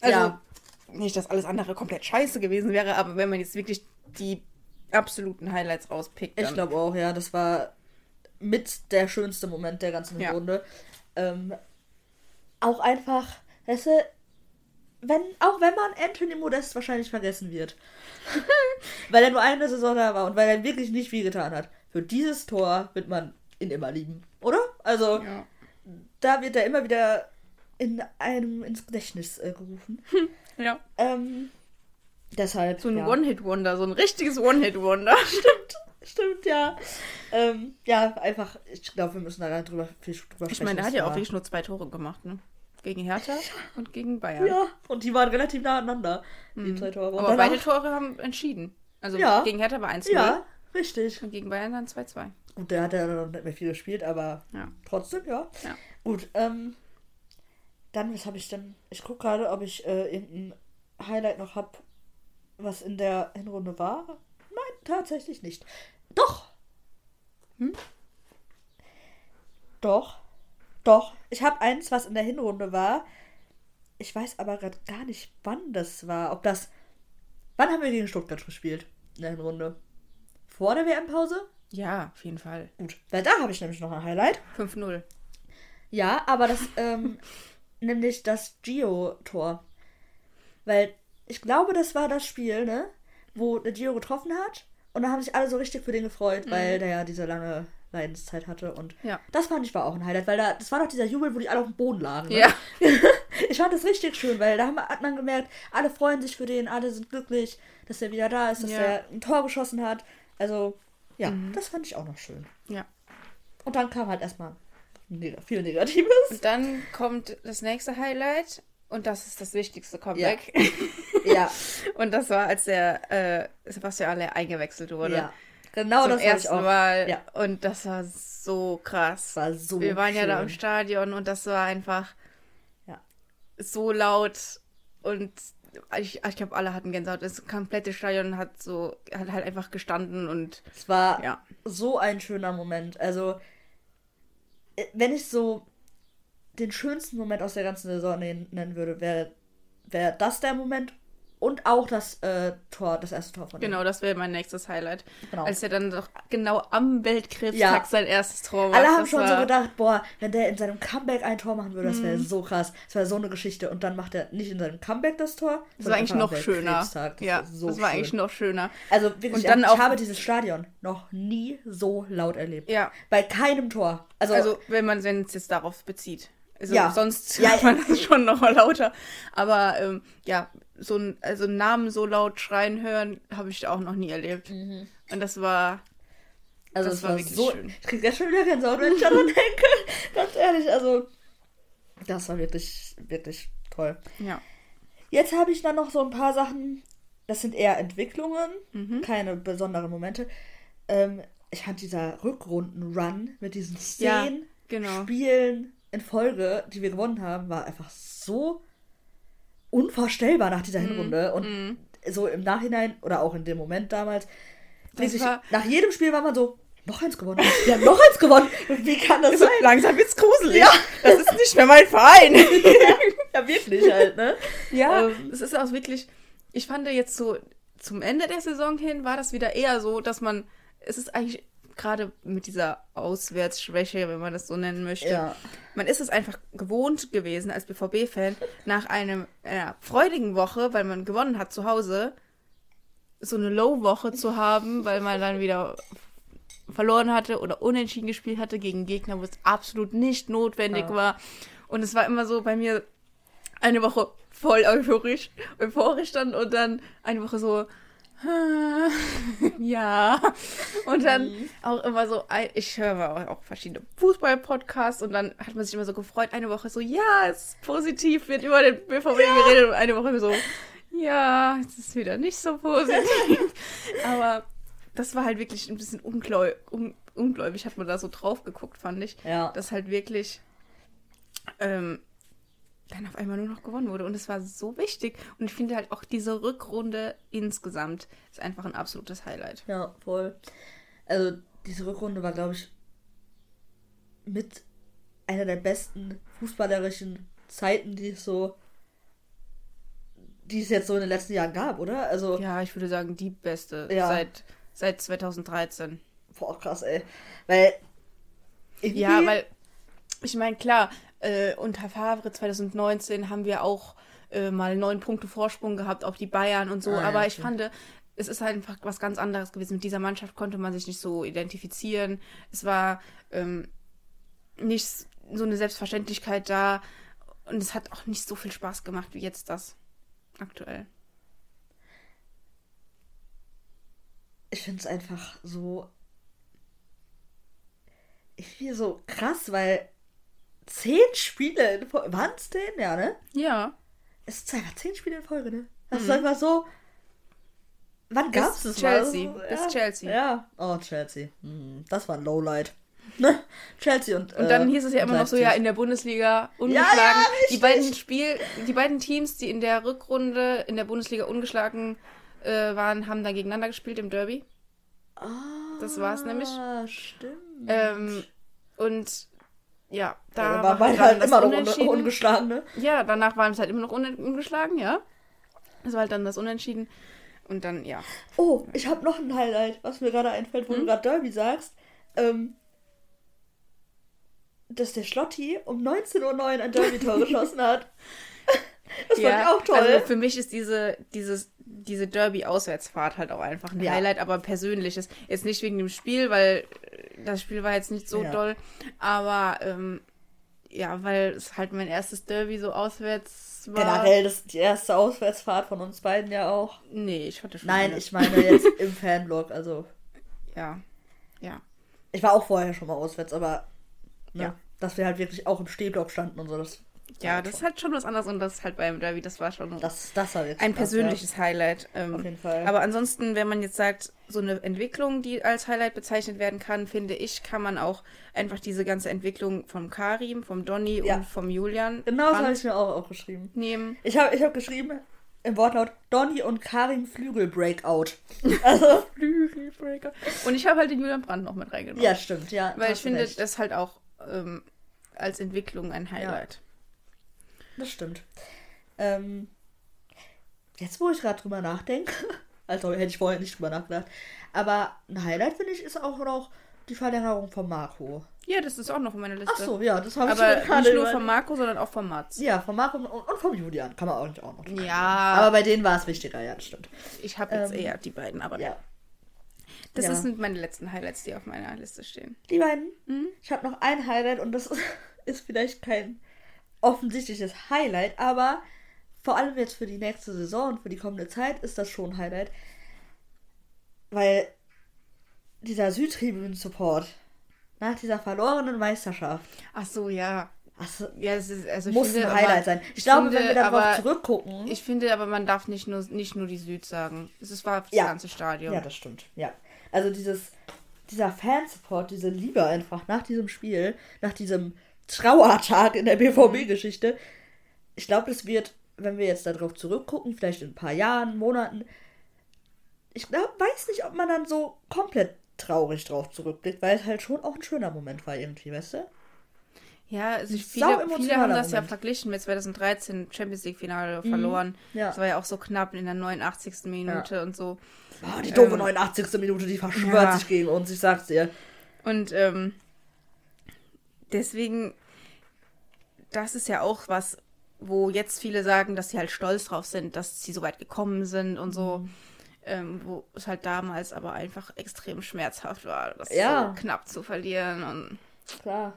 Also, ja. nicht, dass alles andere komplett scheiße gewesen wäre, aber wenn man jetzt wirklich die absoluten Highlights rauspickt, Ich dann. glaube auch, ja. Das war mit der schönste Moment der ganzen Ja. Runde. Ähm, auch einfach, weißt du, wenn, auch wenn man Anthony Modest wahrscheinlich vergessen wird. weil er nur eine Saison da war und weil er wirklich nicht viel getan hat. Für dieses Tor wird man ihn immer lieben, oder? Also, ja. da wird er immer wieder in einem ins Gedächtnis äh, gerufen. ja. Ähm, deshalb. So ein ja. One-Hit-Wonder, so ein richtiges One-Hit-Wonder. Stimmt, ja. Ähm, ja, einfach, ich glaube, wir müssen da gar nicht drüber, viel drüber Ich sprechen. meine, der hat ja auch wirklich nur zwei Tore gemacht, ne? Gegen Hertha und gegen Bayern. Ja, und die waren relativ nah aneinander, die zwei Tore. Und Mhm. Aber beide Tore haben entschieden. Also Ja. gegen Hertha war 1-0 Ja, richtig. und gegen Bayern dann 2-2. Gut, der hat ja noch nicht mehr viel gespielt, aber Ja. trotzdem, ja. Ja. Gut, ähm, dann, was habe ich denn? Ich gucke gerade, ob ich äh, irgendein Highlight noch habe, was in der Hinrunde war. Nein, tatsächlich nicht. Doch! Hm? Doch. Doch. Ich habe eins, was in der Hinrunde war. Ich weiß aber gerade gar nicht, wann das war. Ob das. Wann haben wir gegen Stuttgart gespielt? In der Hinrunde? Vor der WM-Pause? Ja, auf jeden Fall. Gut. Weil da habe ich nämlich noch ein Highlight. 5-0. Ja, aber das, ähm, nämlich das Gio-Tor. Weil ich glaube, das war das Spiel, ne? Wo der Gio getroffen hat. Und da haben sich alle so richtig für den gefreut, weil der ja diese lange Leidenszeit hatte. Und Ja. das fand ich war auch ein Highlight, weil da, das war doch dieser Jubel, wo die alle auf dem Boden lagen. Ne? Ja. Ich fand das richtig schön, weil da haben- hat man gemerkt, alle freuen sich für den, alle sind glücklich, dass er wieder da ist, dass Ja. er ein Tor geschossen hat. Also, ja, das fand ich auch noch schön. Ja. Und dann kam halt erstmal viel Negatives. Und dann kommt das nächste Highlight und das ist das wichtigste Comeback. Ja, Und das war, als der äh, Sebastian Aller eingewechselt wurde. ja. Genau das auch. Mal. Ja. Und das war so krass. War so Wir waren ja da schön. im Stadion und das war einfach Ja. so laut und ich, ich glaube, alle hatten Gänsehaut. Das komplette Stadion hat so, hat halt einfach gestanden und Es war ja. so ein schöner Moment. Also, äh, wenn ich so den schönsten Moment aus der ganzen Saison nennen nennen würde, wäre wäre das der Moment und auch das äh, Tor, das erste Tor von ihm. Genau, das wäre mein nächstes Highlight. Genau. Als er dann doch genau am Weltkrebstag Ja. sein erstes Tor macht. Alle haben schon war, so gedacht, boah, wenn der in seinem Comeback ein Tor machen würde, das wäre so krass. Das wäre so eine Geschichte. Und dann macht er nicht in seinem Comeback das Tor. Das war eigentlich noch schöner. Das ja, war so das war schön. eigentlich noch schöner. Also wirklich, Und dann ich auch- habe dieses Stadion noch nie so laut erlebt. Ja, Bei keinem Tor. Also, also wenn man wenn es jetzt darauf bezieht. Also Ja. sonst Ja, man das schon noch mal lauter. Aber ähm, ja, so ein also einen Namen so laut schreien hören, habe ich auch noch nie erlebt. Und das war also das es war war, wirklich so. schön. Ich krieg jetzt schon wieder Gänsehaut, wenn ich daran denke. Ganz ehrlich, also. Das war wirklich, wirklich toll. ja. Jetzt habe ich dann noch so ein paar Sachen. Das sind eher Entwicklungen, Mhm. keine besonderen Momente. Ähm, ich fand dieser Rückrunden-Run mit diesen Ja, zehn genau. Spielen in Folge, die wir gewonnen haben, war einfach so unvorstellbar nach Mhm. dieser Hinrunde. Und so im Nachhinein oder auch in dem Moment damals, war- nach jedem Spiel war man so, noch eins gewonnen. Wir haben noch eins gewonnen. Wie kann das sein? Langsam wird's gruselig. Ja. Das ist nicht mehr mein Verein. Ja, wirklich halt, ne? Ja, Ähm. es ist auch wirklich, ich fand jetzt so, zum Ende der Saison hin war das wieder eher so, dass man, es ist eigentlich gerade mit dieser Auswärtsschwäche, wenn man das so nennen möchte, Ja. man ist es einfach gewohnt gewesen als BVB-Fan, nach einem, einer freudigen Woche, weil man gewonnen hat zu Hause, so eine Low-Woche zu haben, weil man dann wieder verloren hatte oder unentschieden gespielt hatte gegen Gegner, wo es absolut nicht notwendig Ja. war. Und es war immer so bei mir eine Woche voll euphorisch, euphorisch dann und dann eine Woche so, ja. Und dann auch immer so, ein, ich höre auch verschiedene Fußball-Podcasts und dann hat man sich immer so gefreut, eine Woche so, ja, es ist positiv, wird über den BVB geredet und eine Woche so, ja, es ist wieder nicht so positiv. Aber das war halt wirklich ein bisschen ungläu un ungläubig, hat man da so drauf geguckt, fand ich. Ja. Dass halt wirklich ähm, dann auf einmal nur noch gewonnen wurde. Und es war so wichtig. Und ich finde halt auch diese Rückrunde insgesamt ist einfach ein absolutes Highlight. Ja, voll. Also, diese Rückrunde war, glaube ich, mit einer der besten fußballerischen Zeiten, die es so, die es jetzt so in den letzten Jahren gab, oder? Also, Ja, ich würde sagen, die beste Ja. seit, seit 2013. boah, krass, ey. Weil, Ja, weil, ich meine, klar, äh, unter Favre 2019 haben wir auch äh, mal neun Punkte Vorsprung gehabt auf die Bayern und so, Ah, ja, aber ich stimmt. fand, es ist halt einfach was ganz anderes gewesen. Mit dieser Mannschaft konnte man sich nicht so identifizieren. Es war ähm, nicht so eine Selbstverständlichkeit da und es hat auch nicht so viel Spaß gemacht wie jetzt das aktuell. ich finde es einfach so, irgendwie so krass, weil zehn Spiele in Folge, waren es zehn? Ja, ne? Ja. Es ist einfach zehn Spiele in Folge, ne? Das ist einfach so. Wann Bis gab's das Chelsea, mal? bis ja. Chelsea. Ja. Oh, Chelsea. Hm, das war ein Lowlight. Chelsea und. Und dann hieß es ja immer noch so, ja, in der Bundesliga ungeschlagen. ja, die richtig. beiden Spiel, die beiden Teams, die in der Rückrunde in der Bundesliga ungeschlagen äh, waren, haben da gegeneinander gespielt im Derby. Ah, das war's nämlich. Stimmt. Ähm, und ja, da da war man halt das immer noch un ungeschlagen, ne? Ja, danach waren es halt immer noch un ungeschlagen, ja. Das war halt dann das Unentschieden. Und dann, ja. Oh, ich habe noch ein Highlight, was mir gerade einfällt, Hm? wo du gerade Derby sagst. Ähm, dass der Schlotti um 19.09 Uhr ein Derby-Tor geschossen hat. Das fand ich auch toll. Also für mich ist diese, dieses, diese Derby-Auswärtsfahrt halt auch einfach ein Ja. Highlight, aber ein persönliches. Jetzt nicht wegen dem Spiel, weil das Spiel war jetzt nicht so Ja. doll, aber ähm, ja, weil es halt mein erstes Derby so auswärts war. Generell das die erste Auswärtsfahrt von uns beiden ja auch. Nee, ich hatte schon. Nein, eine. ich meine jetzt im Fanblog. Also, Ja. Ja. ich war auch vorher schon mal auswärts, aber ne, Ja. dass wir halt wirklich auch im Stehblock standen und so, das, Ja, das ist halt schon was anderes und das ist halt beim Derby, das war schon das, das war ein persönliches Highlight. Ähm, Auf jeden Fall. Aber ansonsten, wenn man jetzt sagt, so eine Entwicklung, die als Highlight bezeichnet werden kann, finde ich, kann man auch einfach diese ganze Entwicklung vom Karim, vom Donny Ja. und vom Julian Ja. Genau so habe ich mir auch aufgeschrieben. nehmen. Ich habe ich hab geschrieben im Wortlaut Donny und Karim Flügel Breakout. Also, Flügelbreaker. Und ich habe halt den Julian Brandt noch mit reingenommen. ja, stimmt, ja. Weil ich finde, recht. das halt auch ähm, als Entwicklung ein Highlight. Das stimmt. Ähm, jetzt, wo ich gerade drüber nachdenke, also hätte ich vorher nicht drüber nachgedacht, aber ein Highlight, finde ich, ist auch noch die Verlängerung von Marco. Ja, das ist auch noch in meiner Liste. Ach so, ja, das habe ich Aber gerade nicht nur von Marco, sondern auch von Mats. Ja, von Marco und, und vom Julian kann man auch nicht auch noch. Ja. Aber bei denen war es wichtiger, ja, das stimmt. Ich habe jetzt Ähm, eher die beiden, aber Ja. das ja. sind meine letzten Highlights, die auf meiner Liste stehen. Die beiden. Mhm. Ich habe noch ein Highlight und das ist vielleicht kein offensichtliches Highlight, aber vor allem jetzt für die nächste Saison und für die kommende Zeit ist das schon ein Highlight. Weil dieser Südtribünen-Support nach dieser verlorenen Meisterschaft, Ach so, ja. also, Ja, das ist, also ich muss finde, ein Highlight aber, sein. Ich, glaube, finde, wenn wir darauf aber zurückgucken. Ich finde aber, man darf nicht nur, nicht nur die Süd sagen. Es war das Ja. ganze Stadion. Ja, das stimmt. Ja. Also dieses, dieser Fansupport, diese Liebe einfach nach diesem Spiel, nach diesem Trauertag in der BVB-Geschichte. Ich glaube, das wird, wenn wir jetzt darauf zurückgucken, vielleicht in ein paar Jahren, Monaten, ich glaube, weiß nicht, ob man dann so komplett traurig drauf zurückblickt, weil es halt schon auch ein schöner Moment war irgendwie, weißt du? Ja, also viele, viele haben das ja Moment. verglichen mit 2013 Champions League Finale verloren. Ja. Das war ja auch so knapp in der 89. Minute und so. Oh, die doofe Ähm, 89. Minute, die verschwört ja. sich gegen uns, ich sag's dir. Und ähm, deswegen, das ist ja auch was, wo jetzt viele sagen, dass sie halt stolz drauf sind, dass sie so weit gekommen sind und so. Mhm. Ähm, wo es halt damals aber einfach extrem schmerzhaft war, das Ja. so knapp zu verlieren. Und Klar.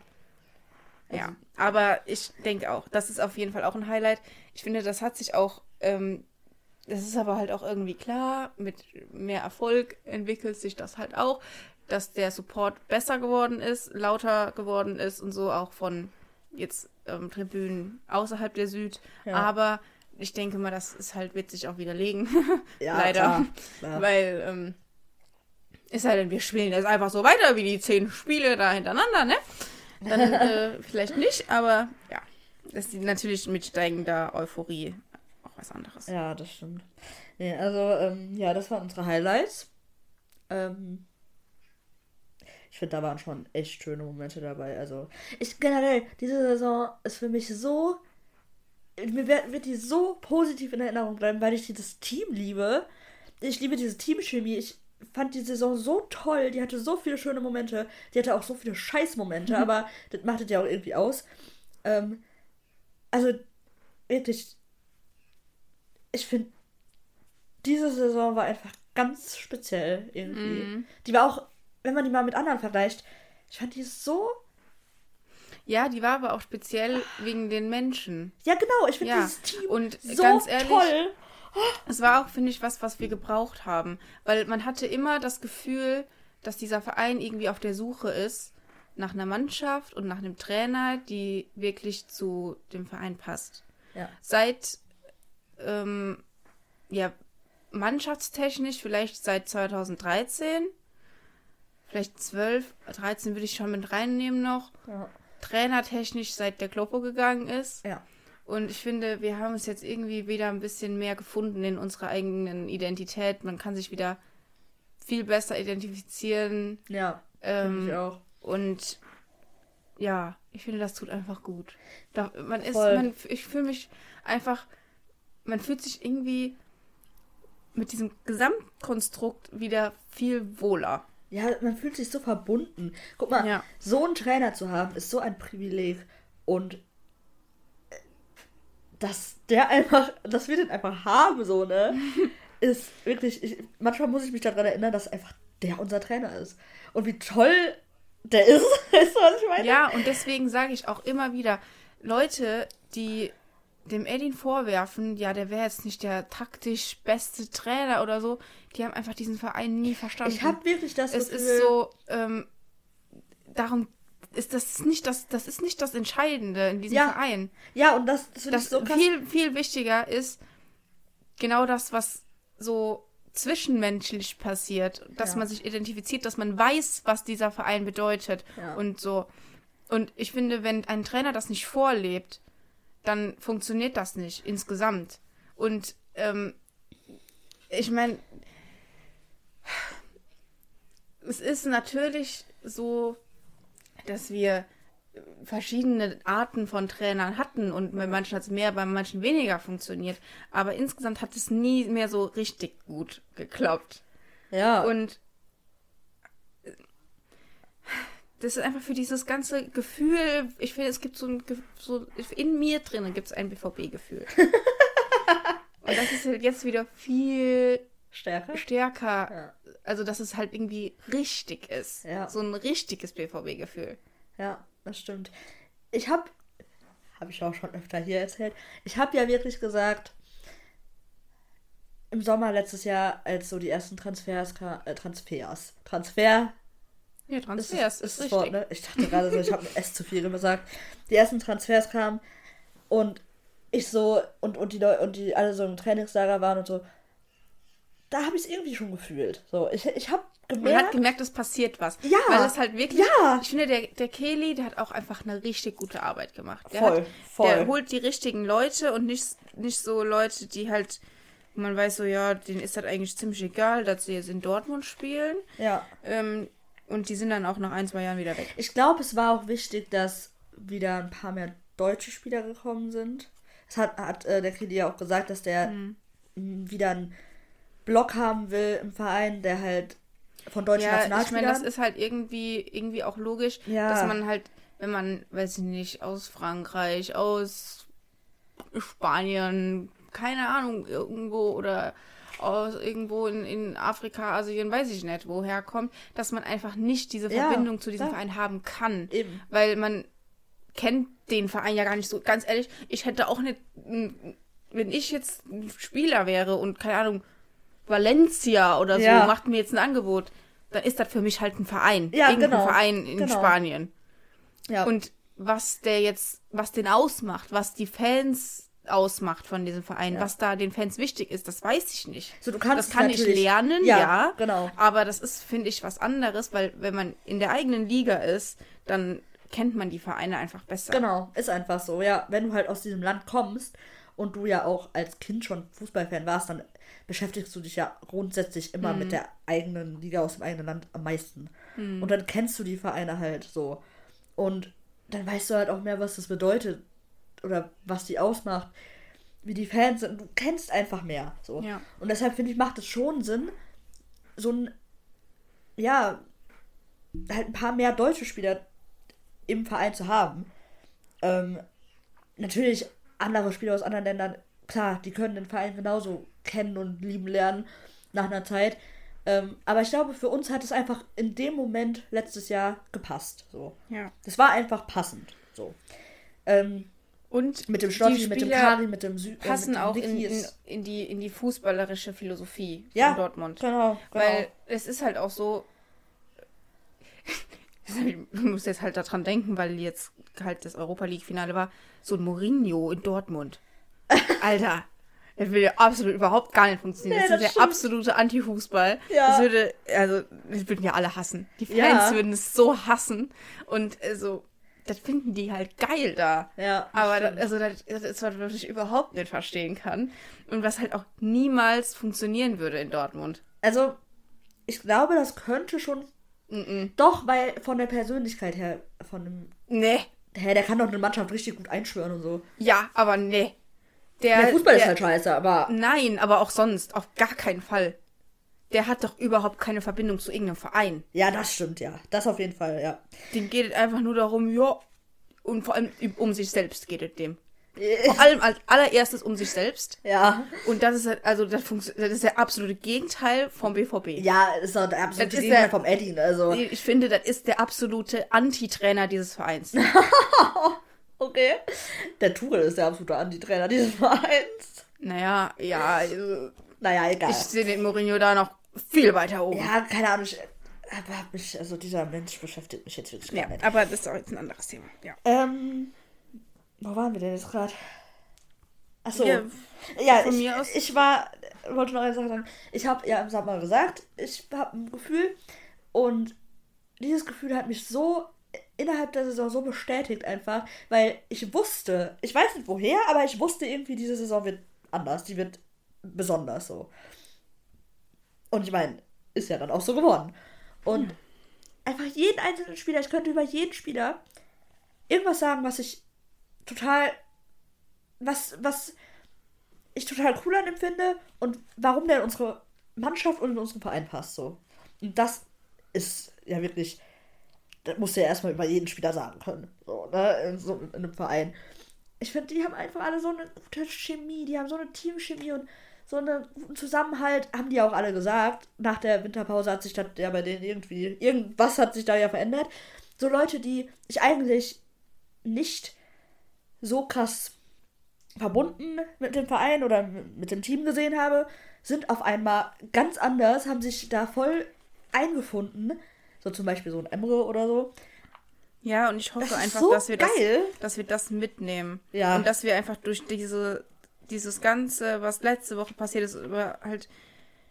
Ja, aber ich denke auch, das ist auf jeden Fall auch ein Highlight. Ich finde, das hat sich auch, ähm, das ist aber halt auch irgendwie klar, mit mehr Erfolg entwickelt sich das halt auch, dass der Support besser geworden ist, lauter geworden ist und so auch von jetzt ähm, Tribünen außerhalb der Süd. Ja. Aber ich denke mal, das ist halt, wird sich auch widerlegen. Ja, Leider. klar, klar. Weil, ähm, es sei denn, wir spielen jetzt einfach so weiter wie die zehn Spiele da hintereinander, ne? Dann äh, vielleicht nicht, aber ja. Das ist natürlich mit steigender Euphorie auch was anderes. Ja, das stimmt. Nee, also, ähm, ja, das waren unsere Highlights. Ähm, ich finde, da waren schon echt schöne Momente dabei. Also, ich generell, diese Saison ist für mich so. Mir wird, wird die so positiv in Erinnerung bleiben, weil ich dieses Team liebe. Ich liebe diese Teamchemie. Ich fand die Saison so toll. Die hatte so viele schöne Momente. Die hatte auch so viele Scheißmomente, aber das macht es ja auch irgendwie aus. Ähm, also, wirklich, ich finde, diese Saison war einfach ganz speziell irgendwie. Mhm. Die war auch, wenn man die mal mit anderen vergleicht, ich fand die so. Ja, die war aber auch speziell wegen den Menschen. Ja, genau, ich finde Ja, dieses Team und so ganz ehrlich, toll. Es war auch, finde ich, was, was wir gebraucht haben. Weil man hatte immer das Gefühl, dass dieser Verein irgendwie auf der Suche ist nach einer Mannschaft und nach einem Trainer, die wirklich zu dem Verein passt. Ja. Seit, ähm, ja, mannschaftstechnisch vielleicht seit 2013, vielleicht 12, 13 würde ich schon mit reinnehmen noch. Ja. Trainertechnisch seit der Kloppo gegangen ist. ja. Und ich finde, wir haben uns jetzt irgendwie wieder ein bisschen mehr gefunden in unserer eigenen Identität. Man kann sich wieder viel besser identifizieren. Ja, Ähm, finde ich auch. und ja, ich finde, das tut einfach gut. Da, man ist, Voll. man, ich fühle mich einfach, man fühlt sich irgendwie mit diesem Gesamtkonstrukt wieder viel wohler. Ja, man fühlt sich so verbunden. Guck mal, Ja. so einen Trainer zu haben, ist so ein Privileg. Und äh, dass der einfach, dass wir den einfach haben, so, ne? ist wirklich, ich, manchmal muss ich mich daran erinnern, dass einfach der unser Trainer ist. Und wie toll der ist. Du, was ich meine? Ja, und deswegen sage ich auch immer wieder, Leute, die dem Edin vorwerfen, ja, der wäre jetzt nicht der taktisch beste Trainer oder so, die haben einfach diesen Verein nie verstanden. Ich habe wirklich das es Gefühl, ist so, ähm, darum ist das nicht das, das ist nicht das Entscheidende in diesem Ja, Verein. Ja, und das, das finde ich Das so krass. viel, viel wichtiger ist genau das, was so zwischenmenschlich passiert, dass Ja. man sich identifiziert, dass man weiß, was dieser Verein bedeutet Ja. und so. Und ich finde, wenn ein Trainer das nicht vorlebt, dann funktioniert das nicht insgesamt. Und ähm, ich meine, es ist natürlich so, dass wir verschiedene Arten von Trainern hatten und bei manchen hat es mehr, bei manchen weniger funktioniert. Aber insgesamt hat es nie mehr so richtig gut geklappt. Ja, Und das ist einfach für dieses ganze Gefühl, ich finde, es gibt so ein, so in mir drinnen gibt es ein BVB-Gefühl. Und das ist halt jetzt wieder viel stärker. stärker, Ja. also dass es halt irgendwie richtig ist. Ja. So ein richtiges BVB-Gefühl. Ja, das stimmt. Ich habe, habe ich auch schon öfter hier erzählt, ich habe ja wirklich gesagt, im Sommer letztes Jahr, als so die ersten Transfers, äh, Transfers, Transfer, Ja, ist, Transfers ist, ist, richtig. Wort, ne? Ich dachte gerade so, ich habe S zu viel gesagt. Die ersten Transfers kamen und ich so, und, und die Leute, und die alle so im Trainingslager waren und so, da habe ich es irgendwie schon gefühlt. So, ich, ich habe Man gemerkt, hat gemerkt, es passiert was. Ja. Weil es halt wirklich. Ja. Ich finde, der, der Kelly, der hat auch einfach eine richtig gute Arbeit gemacht. Der, Voll, hat, voll. der holt die richtigen Leute und nicht, nicht so Leute, die halt. Man weiß so, ja, denen ist das eigentlich ziemlich egal, dass sie jetzt in Dortmund spielen. ja, Ähm, und die sind dann auch nach ein, zwei Jahren wieder weg. Ich glaube, es war auch wichtig, dass wieder ein paar mehr deutsche Spieler gekommen sind. Es hat, hat äh, der Kili ja auch gesagt, dass der Mhm. wieder einen Block haben will im Verein, der halt von deutschen Ja, ich meine, Nationalspielern. das ist halt irgendwie, irgendwie auch logisch, Ja. dass man halt, wenn man, weiß ich nicht, aus Frankreich, aus Spanien, keine Ahnung, irgendwo oder aus irgendwo in, in Afrika, Asien, weiß ich nicht, woher kommt, dass man einfach nicht diese Ja, Verbindung zu diesem ja. Verein haben kann. Eben. Weil man kennt den Verein ja gar nicht so. Ganz ehrlich, ich hätte auch nicht, wenn ich jetzt ein Spieler wäre und keine Ahnung, Valencia oder so Ja. macht mir jetzt ein Angebot, dann ist das für mich halt ein Verein. Ja, Irgendein genau. Verein in Genau. Spanien. Ja. Und was der jetzt, was den ausmacht, was die Fans ausmacht von diesem Verein, Ja. was da den Fans wichtig ist, das weiß ich nicht. So, du kannst das kann ich lernen, Ja, ja, genau. Aber das ist, finde ich, was anderes, weil wenn man in der eigenen Liga ist, dann kennt man die Vereine einfach besser. Genau, ist einfach so. Ja, wenn du halt aus diesem Land kommst und du ja auch als Kind schon Fußballfan warst, dann beschäftigst du dich ja grundsätzlich immer Mhm. mit der eigenen Liga aus dem eigenen Land am meisten. Mhm. Und dann kennst du die Vereine halt so. Und dann weißt du halt auch mehr, was das bedeutet oder was die ausmacht, wie die Fans sind. Du kennst einfach mehr. So. Ja. Und deshalb finde ich, macht es schon Sinn, so ein, ja, halt ein paar mehr deutsche Spieler im Verein zu haben. Ähm, natürlich andere Spieler aus anderen Ländern, klar, die können den Verein genauso kennen und lieben lernen nach einer Zeit. Ähm, aber ich glaube, für uns hat es einfach in dem Moment letztes Jahr gepasst. So. Ja. Das war einfach passend. So. Ähm, Und mit dem die mit dem Kari, mit dem Sü äh, passen dem auch in, in, ist- in, die, in die fußballerische Philosophie Ja, von Dortmund. Genau, genau. Weil es ist halt auch so. Ich muss jetzt halt daran denken, weil jetzt halt das Europa League-Finale war. So ein Mourinho in Dortmund. Alter, das würde ja absolut überhaupt gar nicht funktionieren. Nee, das ist das der stimmt. absolute Anti-Fußball. Ja. Das würde, also, das würden ja alle hassen. Die Fans Ja. würden es so hassen. Und also, das finden die halt geil da. Ja, das Aber da, stimmt. also das, das ist was, was ich überhaupt nicht verstehen kann. Und was halt auch niemals funktionieren würde in Dortmund. Also, ich glaube, das könnte schon. Mm Doch, weil von der Persönlichkeit her, von dem. Nee. Hä, der kann doch eine Mannschaft richtig gut einschwören und so. Ja, aber nee. Der, Der Fußball ist der- halt scheiße, aber. Nein, aber auch sonst. Auf gar keinen Fall. Der hat doch überhaupt keine Verbindung zu irgendeinem Verein. Ja, das stimmt, ja. Das auf jeden Fall, ja. Dem geht es einfach nur darum, ja. Und vor allem um sich selbst geht es dem. Vor allem als allererstes um sich selbst. Ja. Und das ist halt, also das, das ist der absolute Gegenteil vom BVB. Ja, ist doch der absolute Das Gegenteil der- vom Eddie, also. Ich finde, das ist der absolute Anti-Trainer dieses Vereins. Okay. Der Tuchel ist der absolute Anti-Trainer dieses Vereins. naja, ja, also Naja, egal. ich sehe den Mourinho da noch viel weiter oben. ja, keine Ahnung. Ich, aber mich, also dieser Mensch beschäftigt mich jetzt wirklich gar Ja, nicht. aber das ist auch jetzt ein anderes Thema. Ja. Ähm, wo waren wir denn jetzt gerade? Achso. Ja, Ja, von ich, mir aus- ich war, wollte noch eine Sache sagen. Ich habe ja im Sommer gesagt, ich habe ein Gefühl und dieses Gefühl hat mich so innerhalb der Saison so bestätigt einfach, weil ich wusste, ich weiß nicht woher, aber ich wusste irgendwie, diese Saison wird anders, die wird besonders so. Und ich meine, ist ja dann auch so geworden. Und einfach jeden einzelnen Spieler, ich könnte über jeden Spieler irgendwas sagen, was ich total, was, was ich total cool an ihm finde und warum der in unsere Mannschaft und in unseren Verein passt. So. Und das ist ja wirklich, das musst du ja erstmal über jeden Spieler sagen können. So, ne? In, so, in einem Verein. Ich finde, die haben einfach alle so eine gute Chemie, die haben so eine Teamchemie und so einen guten Zusammenhalt, haben die auch alle gesagt. Nach der Winterpause hat sich das ja bei denen irgendwie, irgendwas hat sich da ja verändert. So Leute, die ich eigentlich nicht so krass verbunden mit dem Verein oder mit dem Team gesehen habe, sind auf einmal ganz anders, haben sich da voll eingefunden. So zum Beispiel so ein Emre oder so. Ja, und ich hoffe Das einfach, so dass wir geil. das, dass wir das mitnehmen. Ja. Und dass wir einfach durch diese, dieses Ganze, was letzte Woche passiert ist, über halt,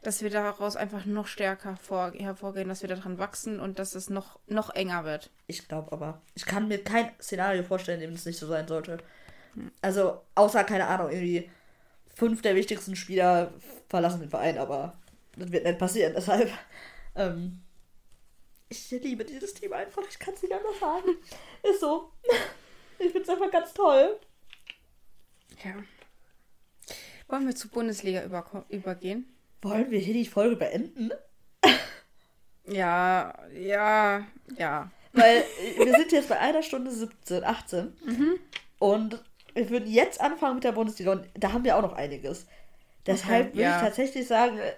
dass wir daraus einfach noch stärker vor, hervorgehen, dass wir daran wachsen und dass es noch, noch enger wird. Ich glaube aber, ich kann mir kein Szenario vorstellen, in dem es nicht so sein sollte. Also, außer, keine Ahnung, irgendwie fünf der wichtigsten Spieler verlassen den Verein, aber das wird nicht passieren. Deshalb, ähm, ich liebe dieses Team einfach. Ich kann es nicht anders sagen. Ist so. Ich finde es einfach ganz toll. Ja. Wollen wir zur Bundesliga übergehen? Wollen wir hier die Folge beenden? Ja, ja, ja. Weil äh, wir sind jetzt bei einer Stunde 17, 18. Und wir würden jetzt anfangen mit der Bundesliga. Und da haben wir auch noch einiges. Deshalb Okay, würde ja. ich tatsächlich sagen, äh,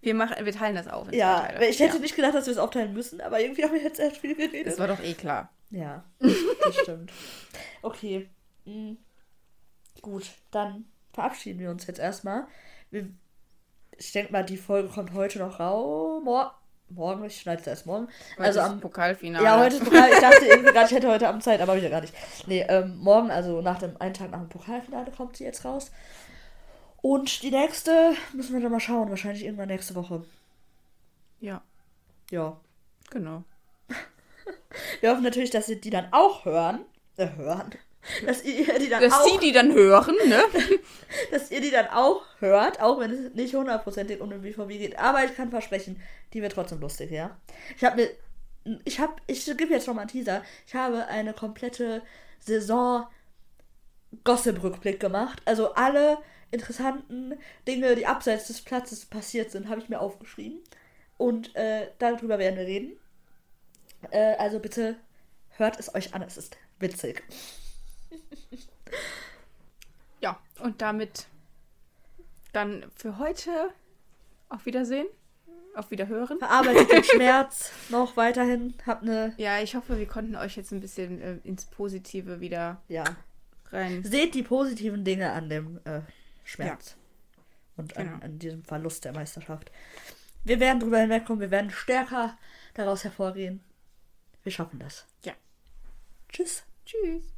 Wir, machen, wir teilen das auf. ja, ich hätte ja. nicht gedacht, dass wir es aufteilen müssen, aber irgendwie haben wir jetzt erst viel geredet. Das war doch eh klar. Ja, das stimmt. Okay. mm, Gut, dann verabschieden wir uns jetzt erstmal. Wir, ich denke mal, die Folge kommt heute noch raus. Mor morgen, ich schneide es erst morgen. Heute also ist am Pokalfinale. Ja, heute ist Pokal. Ich dachte irgendwie gerade, ich hätte heute Abend Zeit, aber ja gar nicht. Nee, ähm, morgen, also nach dem einen Tag nach dem Pokalfinale kommt sie jetzt raus. Und die nächste müssen wir dann mal schauen. Wahrscheinlich irgendwann nächste Woche. Ja, Ja. genau. Wir hoffen natürlich, dass ihr die dann auch hören. Äh, hören. Dass ihr die dann Dass auch, sie die dann hören, ne? dass ihr die dann auch hört, auch wenn es nicht hundertprozentig um den BVB geht. Aber ich kann versprechen, die wird trotzdem lustig, ja. Ich habe mir, ich habe, ich gebe jetzt noch mal einen Teaser. Ich habe eine komplette Saison Gossip-Rückblick gemacht. Also alle interessanten Dinge, die abseits des Platzes passiert sind, habe ich mir aufgeschrieben. Und äh, darüber werden wir reden. Äh, also bitte hört es euch an, es ist witzig. Ja, und damit dann für heute auf Wiedersehen, auf Wiederhören. Verarbeitet den Schmerz noch weiterhin. Habt eine, Ja, ich hoffe, wir konnten euch jetzt ein bisschen äh, ins Positive wieder ja, rein. seht die positiven Dinge an dem äh, Schmerz. Und an, Genau. an diesem Verlust der Meisterschaft. Wir werden drüber hinwegkommen, wir werden stärker daraus hervorgehen. Wir schaffen das. Ja. Tschüss. Tschüss.